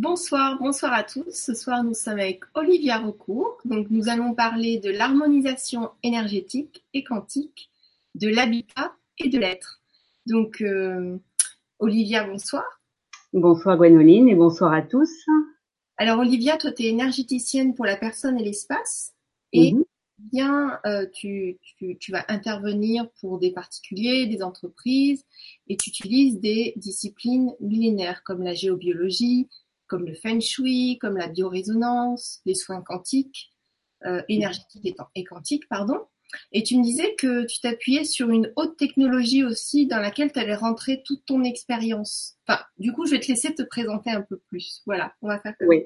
Bonsoir, bonsoir à tous. Ce soir, nous sommes avec Olivia Recourt. Donc, nous allons parler de l'harmonisation énergétique et quantique, de l'habitat et de l'être. Donc, euh, Olivia, bonsoir. Bonsoir Gwenoline et bonsoir à tous. Alors, Olivia, toi, tu es énergéticienne pour la personne et l'espace. Et mhm. bien, euh, tu, tu, vas intervenir pour des particuliers, des entreprises, et tu utilises des disciplines millénaires comme la géobiologie, comme le feng shui, comme la biorésonance, les soins quantiques, euh, énergétiques et, quantiques, pardon. Et tu me disais que tu t'appuyais sur une haute technologie aussi dans laquelle tu allais rentrer toute ton expérience. Enfin, du coup, je vais te laisser te présenter un peu plus. Voilà, on va faire ça. Oui,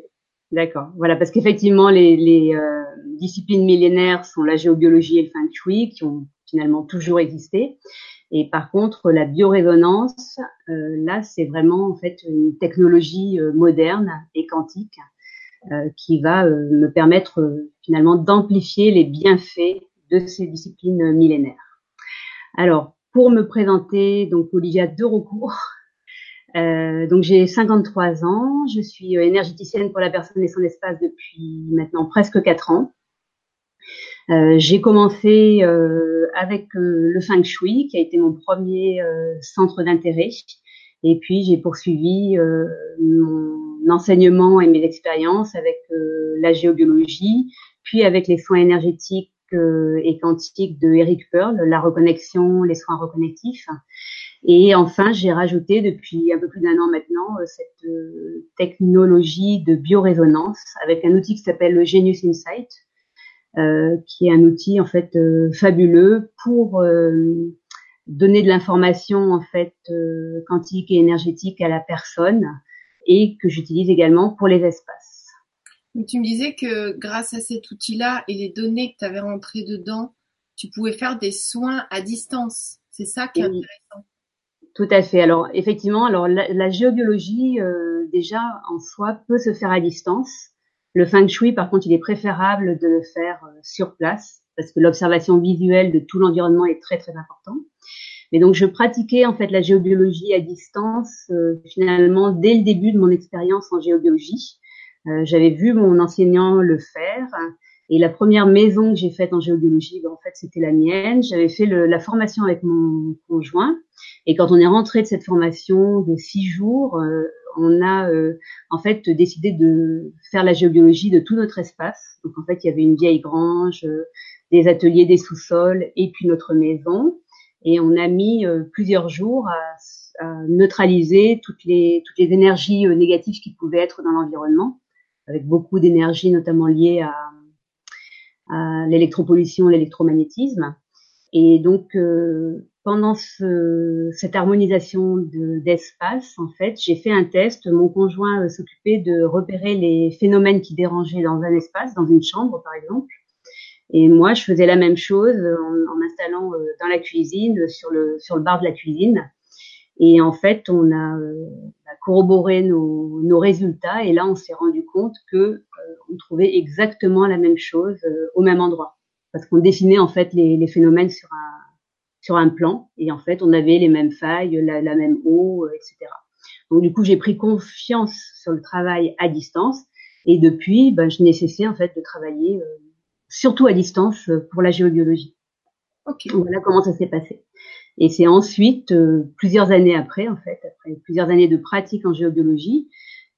d'accord. Voilà, parce qu'effectivement, les, euh, disciplines millénaires sont la géobiologie et le feng shui qui ont finalement toujours existé. Et par contre, la biorésonance, euh, là, c'est vraiment en fait une technologie euh, moderne et quantique euh, qui va euh, me permettre euh, finalement d'amplifier les bienfaits de ces disciplines millénaires. Alors, pour me présenter, donc Olivia de recours. donc j'ai 53 ans, je suis énergéticienne pour la personne et son espace depuis maintenant presque 4 ans. Euh, j'ai commencé euh, avec euh, le feng shui, qui a été mon premier centre d'intérêt. Et puis j'ai poursuivi mon enseignement et mes expériences avec la géobiologie, puis avec les soins énergétiques et quantiques de Eric Pearl, la reconnexion, les soins reconnectifs. Et enfin, j'ai rajouté depuis un peu plus d'un an maintenant cette technologie de biorésonance avec un outil qui s'appelle le Genius Insight, euh, qui est un outil en fait euh, fabuleux pour euh, donner de l'information en fait quantique et énergétique à la personne et que j'utilise également pour les espaces. tu me disais que grâce à cet outil-là et les données que tu avais rentrées dedans, tu pouvais faire des soins à distance. C'est ça qui est intéressant. Tout à fait. Alors effectivement, alors la, la géobiologie euh, déjà en soi peut se faire à distance. Le feng shui, par contre, il est préférable de le faire euh, sur place parce que l'observation visuelle de tout l'environnement est très très important. Mais donc je pratiquais en fait la géobiologie à distance euh, finalement dès le début de mon expérience en géobiologie. Euh, J'avais vu mon enseignant le faire et la première maison que j'ai faite en géobiologie, ben, en fait c'était la mienne. J'avais fait le, la formation avec mon conjoint et quand on est rentré de cette formation de six jours, euh, on a euh, en fait décidé de faire la géobiologie de tout notre espace. Donc en fait, il y avait une vieille grange, euh, des ateliers, des sous-sols et puis notre maison. Et on a mis euh, plusieurs jours à, neutraliser toutes les toutes les énergies négatives qui pouvaient être dans l'environnement, avec beaucoup d'énergie notamment liée à, à l'électropollution, l'électromagnétisme. Et donc pendant ce, cette harmonisation d'espace, en fait, j'ai fait un test. Mon conjoint euh, s'occupait de repérer les phénomènes qui dérangeaient dans un espace, dans une chambre par exemple. Et moi, je faisais la même chose en, en m'installant euh, dans la cuisine, sur le, sur le bar de la cuisine. Et en fait, on a, euh, corroboré nos, nos, résultats. Et là, on s'est rendu compte que on trouvait exactement la même chose au même endroit, parce qu'on dessinait en fait les, les phénomènes sur un sur un plan et en fait on avait les mêmes failles, la, la même eau, euh, etc. Donc du coup j'ai pris confiance sur le travail à distance et depuis ben, je nécessite en fait de travailler euh, surtout à distance euh, pour la géobiologie. Okay. Voilà comment ça s'est passé. Et c'est ensuite plusieurs années après en fait après plusieurs années de pratique en géobiologie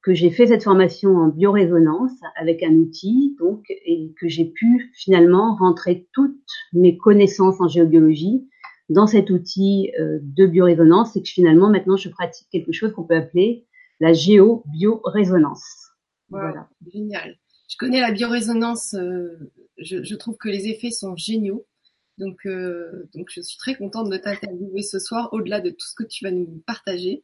que j'ai fait cette formation en biorésonance avec un outil, donc, et que j'ai pu finalement rentrer toutes mes connaissances en géobiologie dans cet outil euh, de biorésonance, c'est que finalement maintenant je pratique quelque chose qu'on peut appeler la géo-biorésonance. voilà. Génial. Je connais la biorésonance, euh, je, je, trouve que les effets sont géniaux. Donc, euh, donc je suis très contente de t'interviewer ce soir, au-delà de tout ce que tu vas nous partager.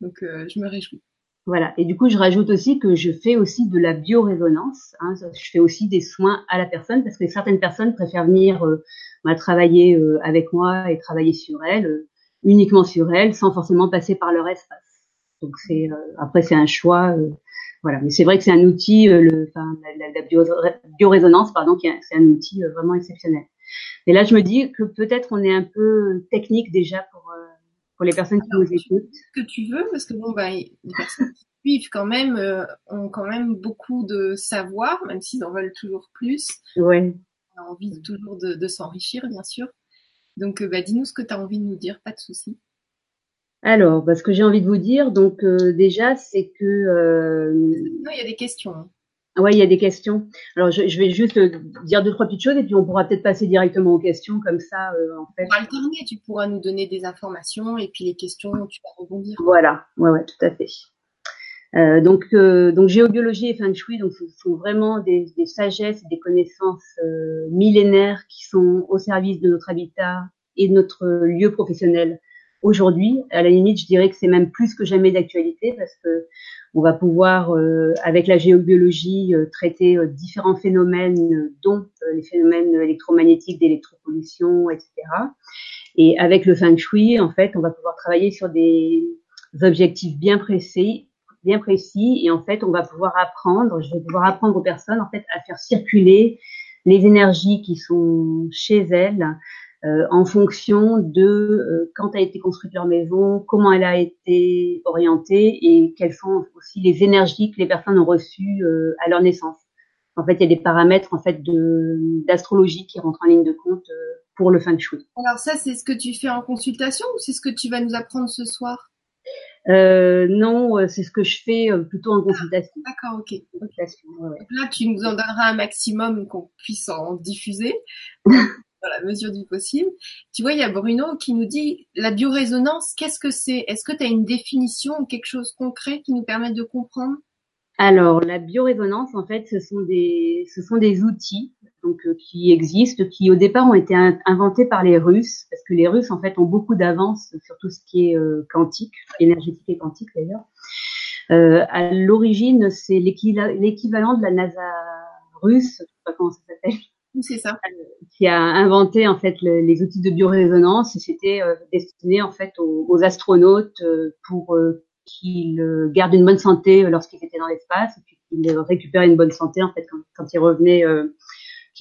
Donc, euh, je me réjouis. Voilà. Et du coup, je rajoute aussi que je fais aussi de la biorésonance. Hein. Je fais aussi des soins à la personne parce que certaines personnes préfèrent venir euh, bah, travailler euh, avec moi et travailler sur elle, euh, uniquement sur elle, sans forcément passer par leur espace. Donc c'est après c'est un choix. voilà. Mais c'est vrai que c'est un outil, le, la, la, la biorésonance, pardon, c'est un outil vraiment exceptionnel. Et là, je me dis que peut-être on est un peu technique déjà pour pour les personnes qui nous écoutent. Ce que tu veux, parce que bon, bah, les personnes qui suivent quand même euh, ont quand même beaucoup de savoir, même s'ils en veulent toujours plus. Ouais. On a envie toujours de, de s'enrichir, bien sûr. Donc, euh, bah, dis-nous ce que tu as envie de nous dire, pas de souci. Alors, bah, ce que j'ai envie de vous dire, donc euh, déjà, c'est que. Euh... Non, il y a des questions. Oui, il y a des questions. Alors, je, je, vais juste euh, dire deux, trois petites choses et puis on pourra peut-être passer directement aux questions comme ça, euh, en fait. Pour alterner, tu pourras nous donner des informations et puis les questions, tu vas rebondir. Voilà, ouais, ouais, tout à fait. Euh, donc, euh, donc géobiologie et feng shui, donc ce sont vraiment des, des sagesses et des connaissances euh, millénaires qui sont au service de notre habitat et de notre lieu professionnel aujourd'hui. À la limite, je dirais que c'est même plus que jamais d'actualité parce que on va pouvoir, euh, avec la géobiologie, euh, traiter euh, différents phénomènes, dont les phénomènes électromagnétiques, d'électropollution, etc. Et avec le feng shui, en fait, on va pouvoir travailler sur des objectifs bien précis, bien précis, et en fait, on va pouvoir apprendre, je vais pouvoir apprendre aux personnes, en fait, à faire circuler les énergies qui sont chez elles, euh, en fonction de euh, quand a été construite leur maison, comment elle a été orientée et quelles sont aussi les énergies que les personnes ont reçues euh, à leur naissance. En fait, il y a des paramètres en fait d'astrologie qui rentrent en ligne de compte pour le feng shui. Alors ça, c'est ce que tu fais en consultation ou c'est ce que tu vas nous apprendre ce soir? Euh, non, c'est ce que je fais plutôt en consultation. Ah, D'accord, ok. Consultation, ouais. Là, tu nous en donneras un maximum qu'on puisse en diffuser. dans la mesure du possible. Tu vois, il y a Bruno qui nous dit la biorésonance, qu'est-ce que c'est? Est-ce que tu as une définition ou quelque chose de concret qui nous permette de comprendre? Alors, la biorésonance, en fait, ce sont des, ce sont des outils donc, euh, qui existent, qui au départ ont été inventés par les Russes, parce que les Russes, en fait, ont beaucoup d'avance sur tout ce qui est euh, quantique, énergétique et quantique d'ailleurs. Euh, à l'origine, c'est l'équivalent de la NASA russe, je sais pas comment ça s'appelle, c'est ça. Euh, qui a inventé en fait le, les outils de biorésonance et c'était euh, destiné en fait aux, astronautes euh, pour qu'ils gardent une bonne santé lorsqu'ils étaient dans l'espace et qu'ils récupèrent une bonne santé en fait quand, quand ils revenaient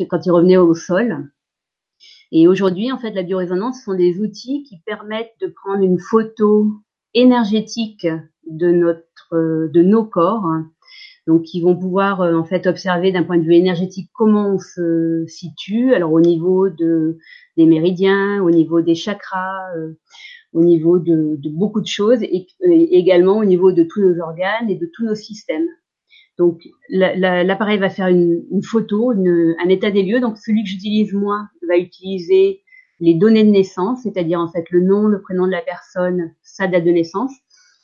quand ils revenaient au sol. Et aujourd'hui en fait la biorésonance sont des outils qui permettent de prendre une photo énergétique de notre de nos corps hein, donc ils vont pouvoir euh, en fait observer d'un point de vue énergétique comment on se situe. Alors au niveau de des méridiens, au niveau des chakras, euh, au niveau de, de, beaucoup de choses, et, également au niveau de tous nos organes et de tous nos systèmes. Donc l'appareil va faire une, une photo, une, un état des lieux. Donc celui que j'utilise moi va utiliser les données de naissance, c'est-à-dire en fait le nom, le prénom de la personne, sa date de naissance,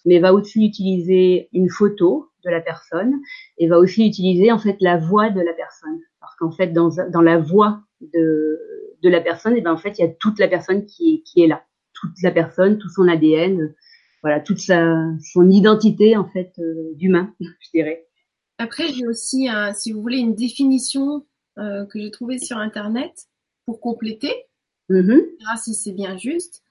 mais va aussi utiliser une photo de la personne et va aussi utiliser en fait la voix de la personne. Parce qu'en fait dans, dans la voix de, de la personne et ben en fait il y a toute la personne qui est, qui est là. Toute la personne tout son ADN voilà toute sa son identité en fait euh, d'humain je dirais. Après j'ai aussi un, si vous voulez une définition euh, que j'ai trouvée sur internet pour compléter. Mm-hmm. si c'est bien juste.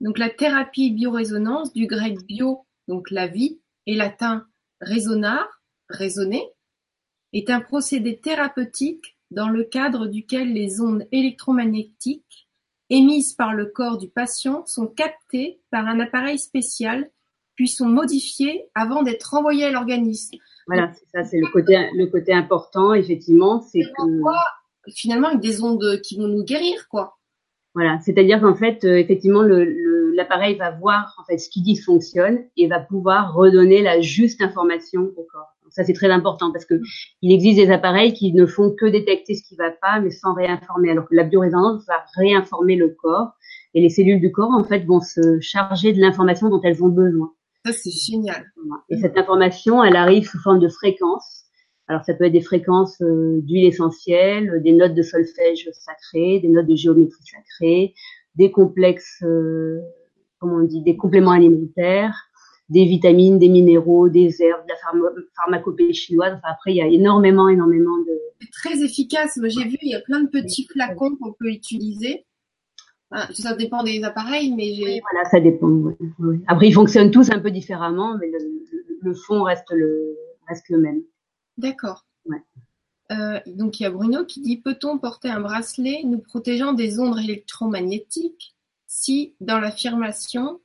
Donc la thérapie biorésonance du grec bio donc la vie et latin Raisonar, raisonner, est un procédé thérapeutique dans le cadre duquel les ondes électromagnétiques émises par le corps du patient sont captées par un appareil spécial puis sont modifiées avant d'être envoyées à l'organisme. Voilà, c'est ça, c'est le côté, le côté important, effectivement, c'est que... Finalement, avec des ondes qui vont nous guérir, quoi? Voilà, c'est-à-dire qu'en fait, euh, effectivement, le, va voir en fait ce qui dysfonctionne et va pouvoir redonner la juste information au corps. Donc ça, c'est très important parce que il existe des appareils qui ne font que détecter ce qui va pas, mais sans réinformer. Alors que la biorésonance va réinformer le corps et les cellules du corps en fait vont se charger de l'information dont elles ont besoin. Ça, c'est génial. Et cette information, elle arrive sous forme de fréquence alors ça peut être des fréquences euh, d'huile essentielle, des notes de solfège sacré, des notes de géométrie sacrée, des complexes, euh, comment on dit, des compléments alimentaires, des vitamines, des minéraux, des herbes, de la pharmacopée chinoise. Enfin, après, il y a énormément, énormément de. C'est très efficace. Moi, j'ai vu, il y a plein de petits flacons qu'on peut utiliser. ça dépend des appareils, mais j'ai. Oui, voilà, ça dépend. Après, ils fonctionnent tous un peu différemment, mais le, le fond reste le reste le même. D'accord. Euh, donc il y a Bruno qui dit peut-on porter un bracelet nous protégeant des ondes électromagnétiques? Si dans l'affirmation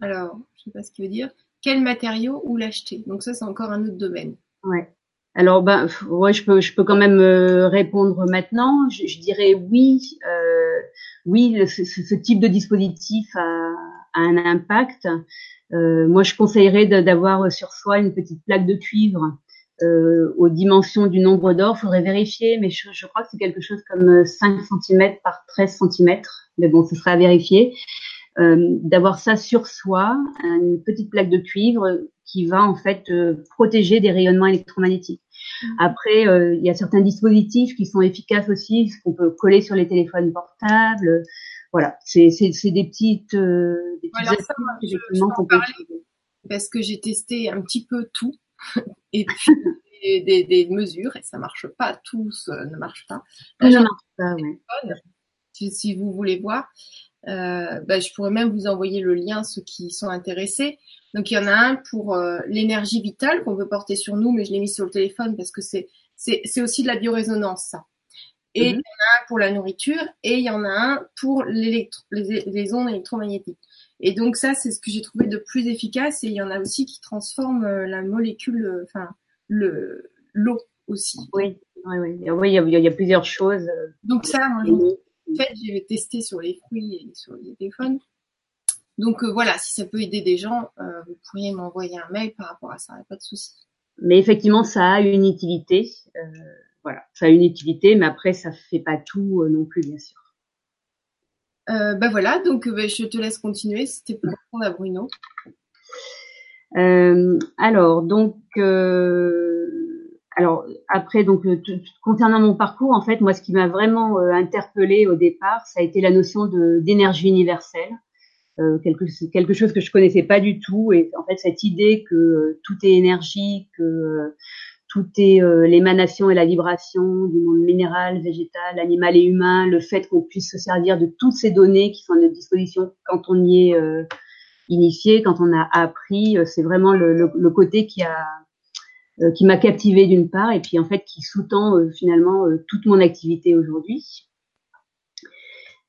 alors, je sais pas ce qu'il veut dire, quel matériau ou l'acheter? Donc ça, c'est encore un autre domaine. Ouais. Alors ben ouais, je peux je peux quand même euh, répondre maintenant. Je, dirais oui, euh, oui, ce, type de dispositif a, a un impact. Euh, moi, je conseillerais d'avoir sur soi une petite plaque de cuivre euh, aux dimensions du nombre d'or. Faudrait vérifier, mais je, je crois que c'est quelque chose comme 5 cm par 13 cm. Mais bon, ce sera à vérifier. Euh, d'avoir ça sur soi, une petite plaque de cuivre qui va en fait euh, protéger des rayonnements électromagnétiques. Mmh. Après, euh, il y a certains dispositifs qui sont efficaces aussi, ce qu'on peut coller sur les téléphones portables. Voilà, c'est des petites, des petites voilà, ça, parce que j'ai testé un petit peu tout et puis des, des, mesures et ça marche pas, tous ne marchent pas. Ça ne marche pas, ouais. Si, si, vous voulez voir, euh, bah, je pourrais même vous envoyer le lien, ceux qui sont intéressés. Donc il y en a un pour euh, l'énergie vitale qu'on veut porter sur nous, mais je l'ai mis sur le téléphone parce que c'est c'est aussi de la biorésonance ça. Et il y en a un pour la nourriture et il y en a un pour les, les ondes électromagnétiques. Et donc ça, c'est ce que j'ai trouvé de plus efficace. Et il y en a aussi qui transforment euh, la molécule, enfin le l'eau aussi. Oui, oui, oui. oui il, y a, il y a plusieurs choses. Donc ça, moi, en fait, j'ai testé sur les fruits et sur les téléphones. Donc euh, voilà, si ça peut aider des gens, euh, vous pourriez m'envoyer un mail par rapport à ça, pas de souci. Mais effectivement, ça a une utilité. Euh, voilà, ça a une utilité, mais après, ça fait pas tout non plus, bien sûr. Ben voilà, donc ben, je te laisse continuer. C'était pour répondre à Bruno. alors, donc, alors après, donc euh, concernant mon parcours, en fait, moi, ce qui m'a vraiment euh, interpellée au départ, ça a été la notion d'énergie universelle, euh, quelque quelque chose que je connaissais pas du tout, et en fait cette idée que tout est énergie, que tout est l'émanation et la vibration du monde minéral, végétal, animal et humain, le fait qu'on puisse se servir de toutes ces données qui sont à notre disposition quand on y est initié, quand on a appris, c'est vraiment le, côté qui a euh, qui m'a captivé d'une part et puis en fait qui sous-tend euh, finalement euh, toute mon activité aujourd'hui.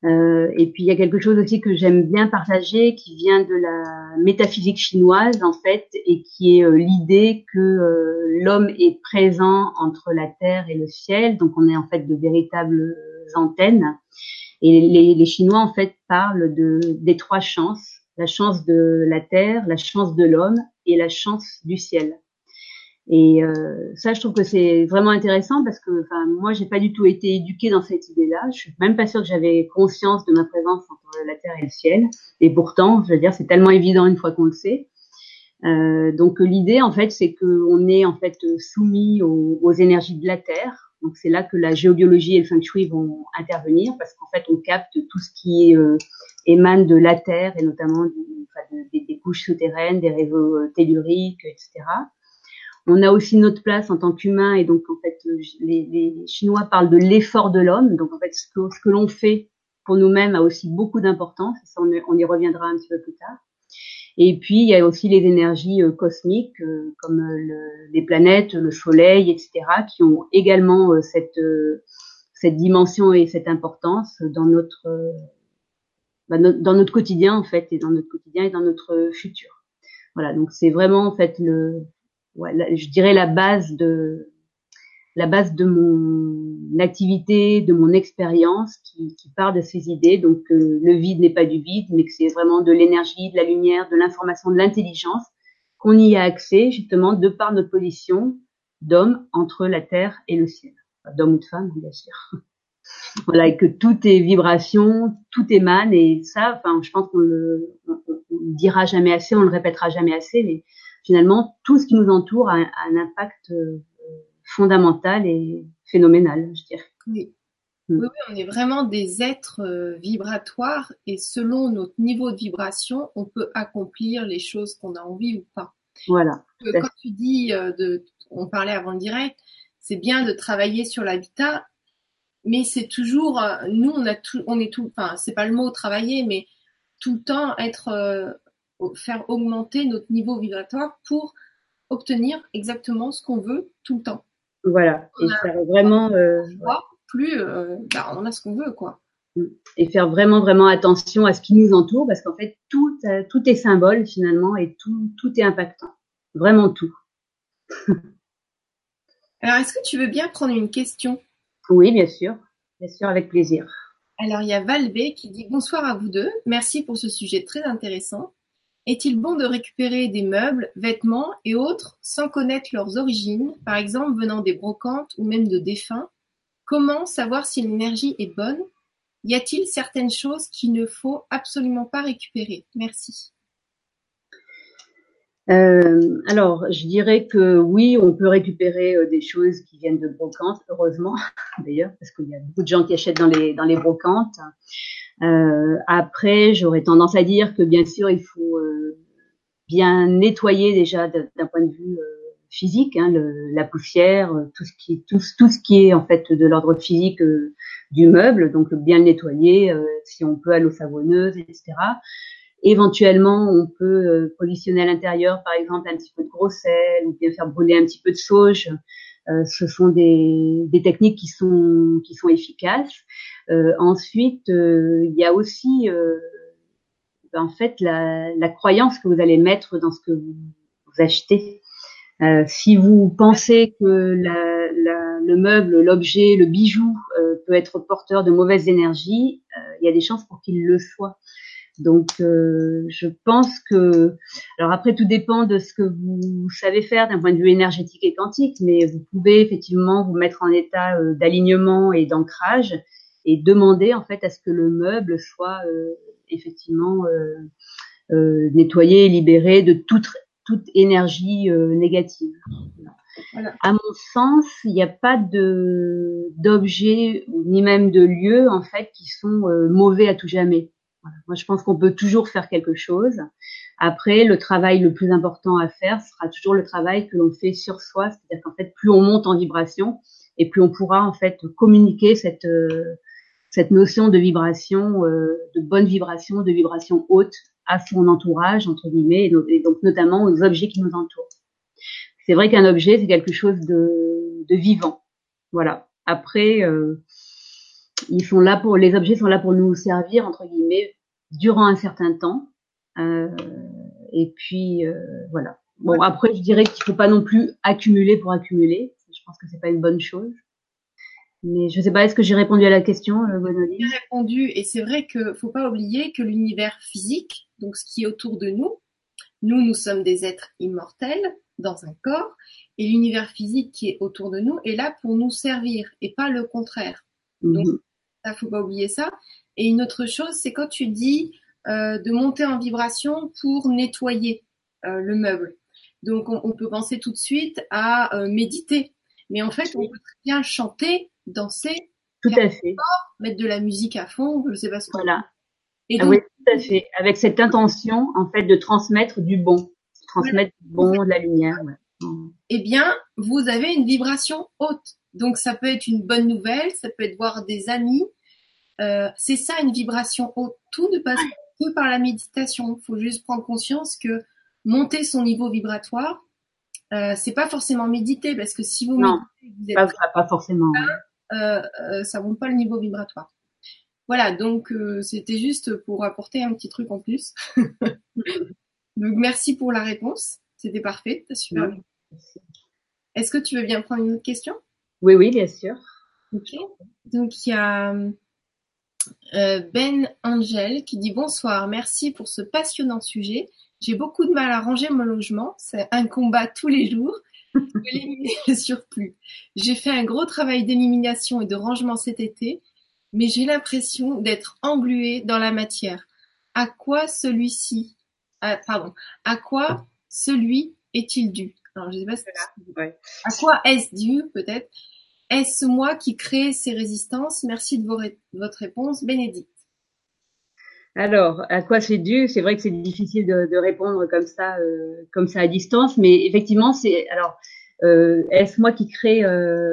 Et puis il y a quelque chose aussi que j'aime bien partager qui vient de la métaphysique chinoise en fait et qui est l'idée que l'homme est présent entre la terre et le ciel, donc on est en fait de véritables antennes. Et les, les Chinois en fait parlent de des trois chances la chance de la terre, la chance de l'homme et la chance du ciel. Et euh, ça, je trouve que c'est vraiment intéressant parce que, moi, j'ai pas du tout été éduquée dans cette idée-là. Je suis même pas sûre que j'avais conscience de ma présence entre la terre et le ciel. Et pourtant, je veux dire, c'est tellement évident une fois qu'on le sait. Euh, donc, l'idée, en fait, c'est qu'on est en fait soumis aux, énergies de la terre. Donc, c'est là que la géobiologie et le feng shui vont intervenir parce qu'en fait, on capte tout ce qui euh, émane de la terre et notamment des couches souterraines, des réseaux euh, telluriques, etc. On a aussi notre place en tant qu'humain et donc en fait les, les Chinois parlent de l'effort de l'homme. Donc en fait ce que, l'on fait pour nous-mêmes a aussi beaucoup d'importance. Ça on, y reviendra un petit peu plus tard. Et puis il y a aussi les énergies euh, cosmiques euh, comme euh, le, les planètes, le Soleil, etc. qui ont également cette dimension et cette importance bah, dans notre quotidien en fait et dans notre quotidien et dans notre futur. Voilà, donc c'est vraiment en fait le je dirais la base de la base de mon activité, de mon expérience qui, qui, part de ces idées. Donc euh, le vide n'est pas du vide, mais que c'est vraiment de l'énergie, de la lumière, de l'information, de l'intelligence qu'on y a accès justement de par notre position d'homme entre la terre et le ciel, d'homme ou de femme bien sûr. voilà, et que tout est vibration, tout émane et ça, enfin, je pense qu'on le, dira jamais assez, on le répétera jamais assez, mais finalement, tout ce qui nous entoure a un, impact euh, fondamental et phénoménal, je dirais. Oui. Mm. Oui, on est vraiment des êtres euh, vibratoires et selon notre niveau de vibration, on peut accomplir les choses qu'on a envie ou pas. Voilà. Quand tu dis, euh, de, on parlait avant le direct, c'est bien de travailler sur l'habitat, mais c'est toujours, nous on a tout, on est tout, enfin c'est pas le mot travailler, mais tout le temps être faire augmenter notre niveau vibratoire pour obtenir exactement ce qu'on veut tout le temps. Voilà. Et faire vraiment. Euh, plus, euh, bah, on a ce qu'on veut, quoi. Et faire vraiment, vraiment attention à ce qui nous entoure, parce qu'en fait, tout, euh, tout est symbole finalement et tout, tout est impactant. Vraiment tout. Alors, est-ce que tu veux bien prendre une question? Oui, bien sûr. Bien sûr, avec plaisir. Alors, il y a Valbé qui dit bonsoir à vous deux. Merci pour ce sujet très intéressant. Est-il bon de récupérer des meubles, vêtements et autres sans connaître leurs origines, par exemple venant des brocantes ou même de défunts? Comment savoir si l'énergie est bonne? Y a-t-il certaines choses qu'il ne faut absolument pas récupérer? Merci. Euh, alors, je dirais que oui, on peut récupérer euh, des choses qui viennent de brocantes, heureusement d'ailleurs, parce qu'il y a beaucoup de gens qui achètent dans les dans les brocantes. Euh, après, j'aurais tendance à dire que bien sûr, il faut euh, bien nettoyer déjà d'un point de vue euh, physique, hein, le, la poussière, tout ce qui tout, ce qui est en fait de l'ordre physique du meuble, donc bien le nettoyer, si on peut à l'eau savonneuse, etc. Éventuellement, on peut positionner à l'intérieur, par exemple, un petit peu de gros sel ou bien faire brûler un petit peu de sauge. Euh, ce sont des, techniques qui sont efficaces. Euh, ensuite, euh, il y a aussi en fait la, croyance que vous allez mettre dans ce que vous, achetez. Si vous pensez que le meuble, l'objet, le bijou peut être porteur de mauvaises énergies, euh, il y a des chances pour qu'il le soit. Donc, euh, je pense que, alors après, tout dépend de ce que vous savez faire d'un point de vue énergétique et quantique, mais vous pouvez effectivement vous mettre en état euh, d'alignement et d'ancrage et demander en fait à ce que le meuble soit euh, effectivement nettoyé et libéré de toute toute énergie négative. Voilà. À mon sens, il n'y a pas de d'objets ni même de lieux en fait qui sont mauvais à tout jamais. Moi, je pense qu'on peut toujours faire quelque chose. Après, le travail le plus important à faire sera toujours le travail que l'on fait sur soi, c'est-à-dire qu'en fait, plus on monte en vibration et plus on pourra en fait communiquer cette euh, cette notion de vibration, euh, de bonne vibration, de vibration haute à son entourage entre guillemets et donc, notamment aux objets qui nous entourent. C'est vrai qu'un objet c'est quelque chose de, de vivant, voilà. Après, euh, ils sont là pour les objets sont là pour nous servir entre guillemets durant un certain temps. Euh, et puis euh, voilà. Bon après je dirais qu'il faut pas non plus accumuler pour accumuler. Je pense que c'est pas une bonne chose. Mais je sais pas, est-ce que j'ai répondu à la question, euh, J'ai répondu, et c'est vrai que faut pas oublier que l'univers physique, donc ce qui est autour de nous, nous, nous sommes des êtres immortels dans un corps, et l'univers physique qui est autour de nous est là pour nous servir, et pas le contraire. Donc, mhm. Ça faut pas oublier ça. Et une autre chose, c'est quand tu dis euh, de monter en vibration pour nettoyer euh, le meuble. Donc on, peut penser tout de suite à euh, méditer, mais en fait on peut très bien chanter, danser, tout à fait, mettre de la musique à fond, je sais pas ce que. Voilà. Et ah donc, oui, tout à fait. Avec cette intention en fait de transmettre du bon, transmettre du bon, de la lumière. Ouais. Eh bien, vous avez une vibration haute. Donc ça peut être une bonne nouvelle, ça peut être voir des amis, euh, c'est ça une vibration haute. Tout ne passe que par la méditation. Il faut juste prendre conscience que monter son niveau vibratoire, euh, c'est pas forcément méditer parce que si vous non, méditez, vous êtes pas, pas forcément. Euh, euh, ça monte pas le niveau vibratoire. Voilà, donc euh, c'était juste pour apporter un petit truc en plus. donc merci pour la réponse, c'était parfait, super. Est-ce que tu veux bien prendre une autre question? Oui, oui, bien sûr. Ok. Donc il y a euh, Ben Angel qui dit bonsoir, merci pour ce passionnant sujet. J'ai beaucoup de mal à ranger mon logement, c'est un combat tous les jours. éliminer le surplus. J'ai fait un gros travail d'élimination et de rangement cet été, mais j'ai l'impression d'être engluée dans la matière. À quoi celui-ci, ah, pardon, à quoi celui est-il dû? Alors je sais pas. À quoi est-ce dû peut-être? Est-ce moi qui crée ces résistances? Merci de, votre réponse, Bénédicte. Alors, à quoi c'est dû? C'est vrai que c'est difficile de, répondre comme ça, euh, comme ça à distance, mais effectivement, c'est alors. Euh, est-ce moi qui crée euh,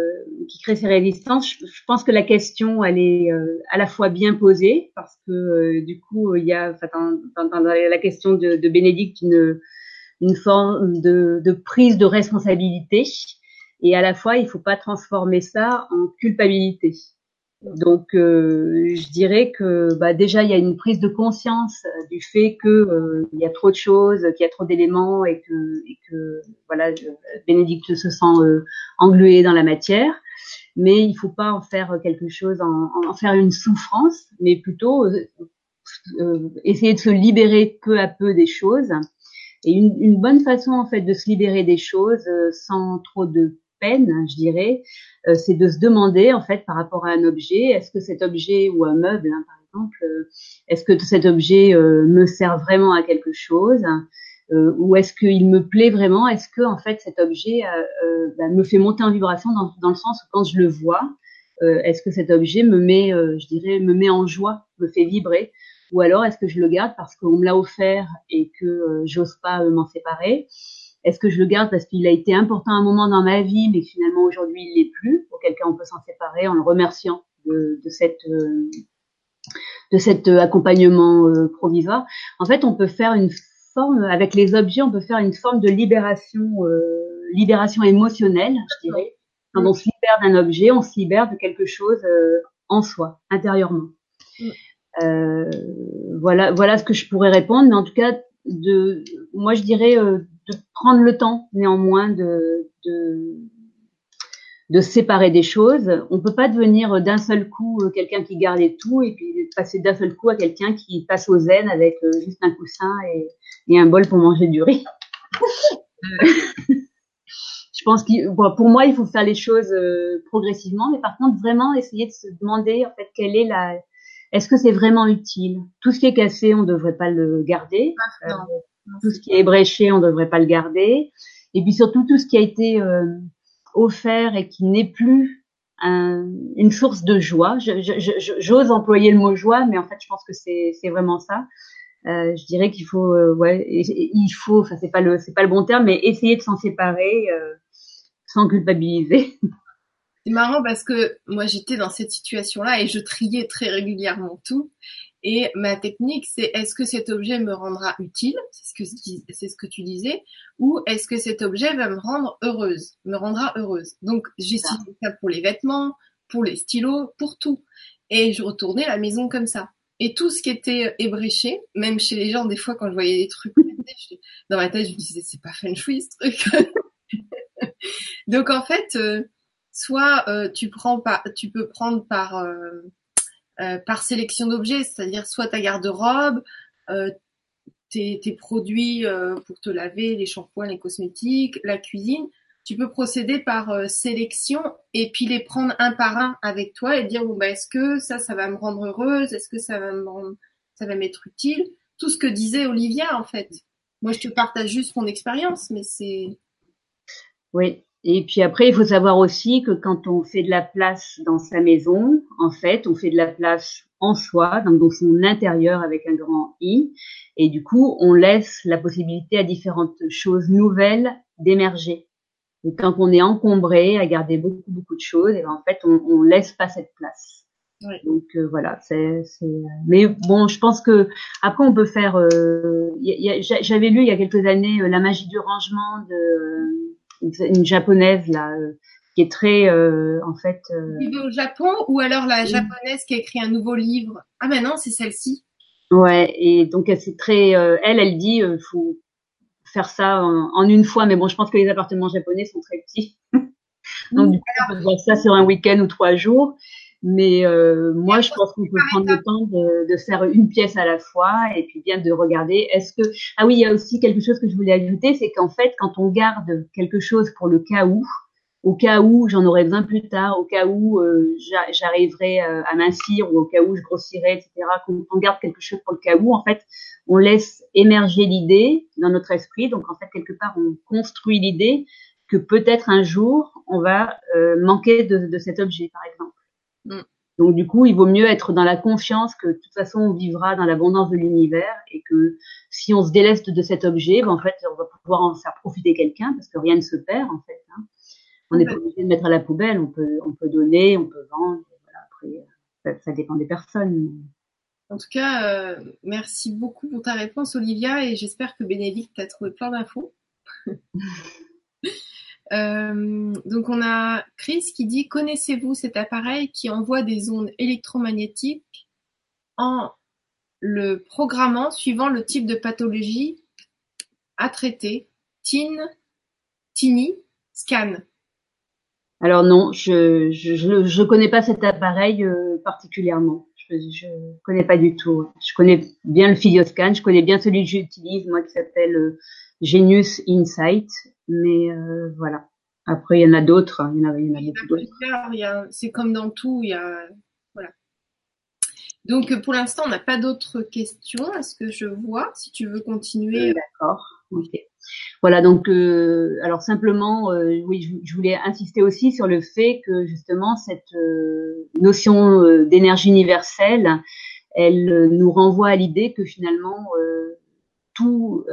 qui crée ces résistances? Je, pense que la question elle est à la fois bien posée parce que du coup il y a dans, la question de, de Bénédicte une une forme de, de prise de responsabilité et à la fois il faut pas transformer ça en culpabilité. Donc, euh, je dirais que bah, déjà il y a une prise de conscience euh, du fait que euh, il y a trop de choses, qu'il y a trop d'éléments et que, et que voilà, Bénédicte se sent englué dans la matière. Mais il faut pas en faire quelque chose, en, faire une souffrance, mais plutôt essayer de se libérer peu à peu des choses. Et une, une, bonne façon en fait de se libérer des choses sans trop de peine, je dirais, euh, c'est de se demander en fait par rapport à un objet, est-ce que cet objet ou un meuble, hein, par exemple, euh, est-ce que cet objet euh, me sert vraiment à quelque chose ou est-ce qu'il me plaît vraiment Est-ce que en fait cet objet bah, me fait monter en vibration dans, dans, le sens où quand je le vois, est-ce que cet objet me met, je dirais, me met en joie, me fait vibrer ou alors est-ce que je le garde parce qu'on me l'a offert et que j'ose pas m'en séparer? Est-ce que je le garde parce qu'il a été important à un moment dans ma vie, mais finalement aujourd'hui il l'est plus? Pour quelqu'un, on peut s'en séparer en le remerciant de, de cette euh, de cet euh, accompagnement euh, provisoire. En fait, on peut faire une forme avec les objets, on peut faire une forme de libération, libération émotionnelle, je dirais. Quand on se libère d'un objet, on se libère de quelque chose en soi, intérieurement. Euh, voilà, voilà ce que je pourrais répondre. Mais en tout cas, de, moi je dirais de prendre le temps néanmoins de, de, de séparer des choses. On peut pas devenir d'un seul coup euh, quelqu'un qui gardait tout et puis passer d'un seul coup à quelqu'un qui passe au zen avec euh, juste un coussin et, et un bol pour manger du riz. je pense que bon, pour moi, il faut faire les choses euh, progressivement, mais par contre, vraiment essayer de se demander en fait quelle est la, est-ce que c'est vraiment utile? Tout ce qui est cassé, on ne devrait pas le garder. Ah, tout ce qui est bréché, on ne devrait pas le garder. Et puis surtout tout ce qui a été euh, offert et qui n'est plus un, une source de joie. J'ose employer le mot joie, mais en fait, je pense que c'est vraiment ça. Euh, je dirais qu'il faut, euh, ouais, il faut, enfin c'est pas le, c'est pas le bon terme, mais essayer de s'en séparer euh, sans culpabiliser. C'est marrant parce que moi j'étais dans cette situation-là et je triais très régulièrement tout. Et ma technique, c'est est-ce que cet objet me rendra utile, c'est ce que ce que tu disais, ou est-ce que cet objet va me rendre heureuse, me rendra heureuse? Donc j'ai ça pour les vêtements, pour les stylos, pour tout. Et je retournais la maison comme ça. Et tout ce qui était ébréché, même chez les gens, des fois quand je voyais des trucs dans ma tête, je me disais c'est pas feng shui ce truc. Donc en fait, euh, soit euh, tu prends pas, tu peux prendre par euh, euh, par sélection d'objets, c'est-à-dire soit ta garde-robe, euh, tes, produits euh, pour te laver, les shampoings, les cosmétiques, la cuisine. Tu peux procéder par sélection et puis les prendre un par un avec toi et dire bon bah est-ce que ça ça va me rendre heureuse, est-ce que ça va me rendre, ça va m'être utile, tout ce que disait Olivia en fait. Moi je te partage juste mon expérience, mais c'est oui, et puis après, il faut savoir aussi que quand on fait de la place dans sa maison, en fait, on fait de la place en soi, donc dans son intérieur avec un grand I, et du coup, on laisse la possibilité à différentes choses nouvelles d'émerger. Et quand on est encombré à garder beaucoup beaucoup de choses, et ben, en fait, on, on laisse pas cette place. Donc euh, voilà, c'est. Mais bon, je pense que après on peut faire. Euh, J'avais lu il y a quelques années euh, la magie du rangement de une japonaise là euh, qui est très euh, en fait. Euh... au Japon ou alors la japonaise qui a écrit un nouveau livre. Ah ben non, c'est celle-ci. Ouais, et donc c'est très. Euh, elle, elle dit, euh, faut faire ça en, une fois, mais bon, je pense que les appartements japonais sont très petits. donc du coup, on peut faire ça sur un week-end ou trois jours. Mais euh, moi, je pense qu'on peut prendre le temps de, de, faire une pièce à la fois et puis bien de regarder. Est-ce que ah oui, il y a aussi quelque chose que je voulais ajouter, c'est qu'en fait, quand on garde quelque chose pour le cas où, au cas où j'en aurais besoin plus tard, au cas où euh, j'arriverai euh, à mincir ou au cas où je grossirai, etc. Quand on garde quelque chose pour le cas où, en fait, on laisse émerger l'idée dans notre esprit. Donc en fait, quelque part, on construit l'idée que peut-être un jour on va euh, manquer de, de cet objet, par exemple. Mm. Donc du coup, il vaut mieux être dans la confiance que de toute façon on vivra dans l'abondance de l'univers et que si on se déleste de cet objet, ben, en fait, on va pouvoir en faire profiter quelqu'un parce que rien ne se perd en fait. Hein. On n'est pas obligé de mettre à la poubelle, on peut, on peut donner, on peut vendre. Voilà, après, ça, dépend des personnes. En tout cas, euh, merci beaucoup pour ta réponse, Olivia, et j'espère que Bénédicte t'a trouvé plein d'infos. Euh, donc on a Chris qui dit connaissez-vous cet appareil qui envoie des ondes électromagnétiques en le programmant suivant le type de pathologie à traiter? TIN, TINI, SCAN. Alors non, je je connais pas cet appareil euh, particulièrement. Je, je connais pas du tout. Je connais bien le Physioscan, je connais bien celui que j'utilise moi qui s'appelle euh, Genius Insight, mais euh, voilà. Après il y en a d'autres, il y en a, il y en a beaucoup d'autres. C'est comme dans tout, il y a voilà. Donc pour l'instant on n'a pas d'autres questions. Est-ce que je vois Si tu veux continuer? D'accord. Ok. Voilà, donc euh, alors simplement, euh, oui, je, voulais insister aussi sur le fait que justement cette euh, notion d'énergie universelle, elle nous renvoie à l'idée que finalement tout,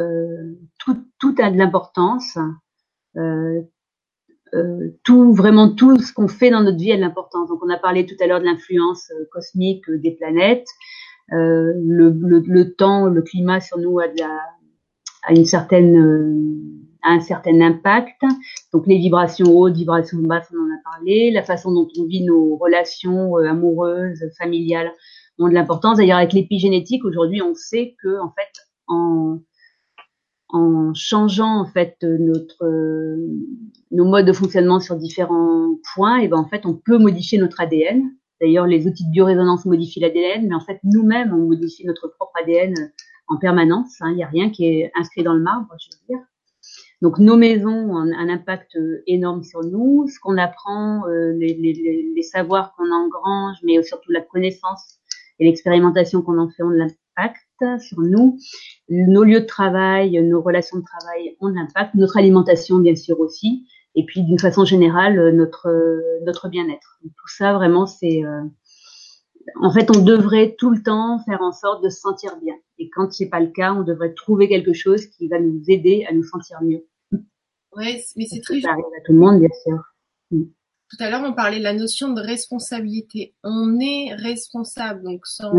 tout, tout a de l'importance. tout vraiment tout ce qu'on fait dans notre vie a de l'importance. Donc on a parlé tout à l'heure de l'influence cosmique des planètes, le, le, le, temps, le climat sur nous a de la, à une certaine euh, un certain impact. Donc les vibrations hautes, vibrations basses, on en a parlé. La façon dont on vit nos relations euh, amoureuses, familiales ont de l'importance. D'ailleurs, avec l'épigénétique, aujourd'hui, on sait que en fait, en en changeant en fait notre euh, nos modes de fonctionnement sur différents points, et ben en fait, on peut modifier notre ADN. D'ailleurs, les outils de biorésonance modifient l'ADN, mais en fait, nous-mêmes, on modifie notre propre ADN en permanence. Hein. Il n'y a rien qui est inscrit dans le marbre, je veux dire. Donc nos maisons ont un, impact euh, énorme sur nous. Ce qu'on apprend, euh, les, les, les, savoirs qu'on engrange, mais surtout la connaissance et l'expérimentation qu'on en fait ont de l'impact sur nous. Nos lieux de travail, nos relations de travail ont de l'impact. Notre alimentation, bien sûr aussi. Et puis d'une façon générale, notre notre bien-être. Tout ça, vraiment, c'est euh, en fait, on devrait tout le temps faire en sorte de se sentir bien. Et quand c'est pas le cas, on devrait trouver quelque chose qui va nous aider à nous sentir mieux. Ouais, mais c'est très. Ça arrive à tout le monde, bien sûr. Mm. Tout à l'heure, on parlait de la notion de responsabilité. On est responsable, donc sans,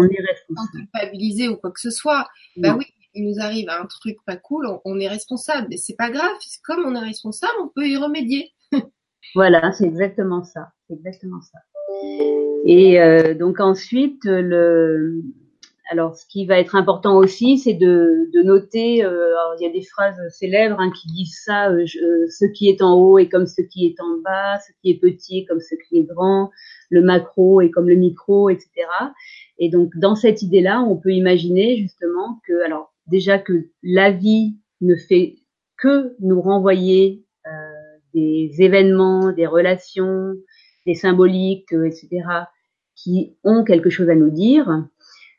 culpabiliser ou quoi que ce soit. Bah oui, il nous arrive un truc pas cool, on, est responsable. Mais c'est pas grave, comme on est responsable, on peut y remédier. voilà, c'est exactement ça. C'est exactement ça. Et euh, donc ensuite, le, alors ce qui va être important aussi, c'est de, de, noter. Euh, il y a des phrases célèbres hein, qui disent ça euh, ce qui est en haut est comme ce qui est en bas, ce qui est petit est comme ce qui est grand, le macro est comme le micro, etc. Et donc dans cette idée-là, on peut imaginer justement que, alors déjà que la vie ne fait que nous renvoyer euh, des événements, des relations, des symboliques, etc qui ont quelque chose à nous dire, euh,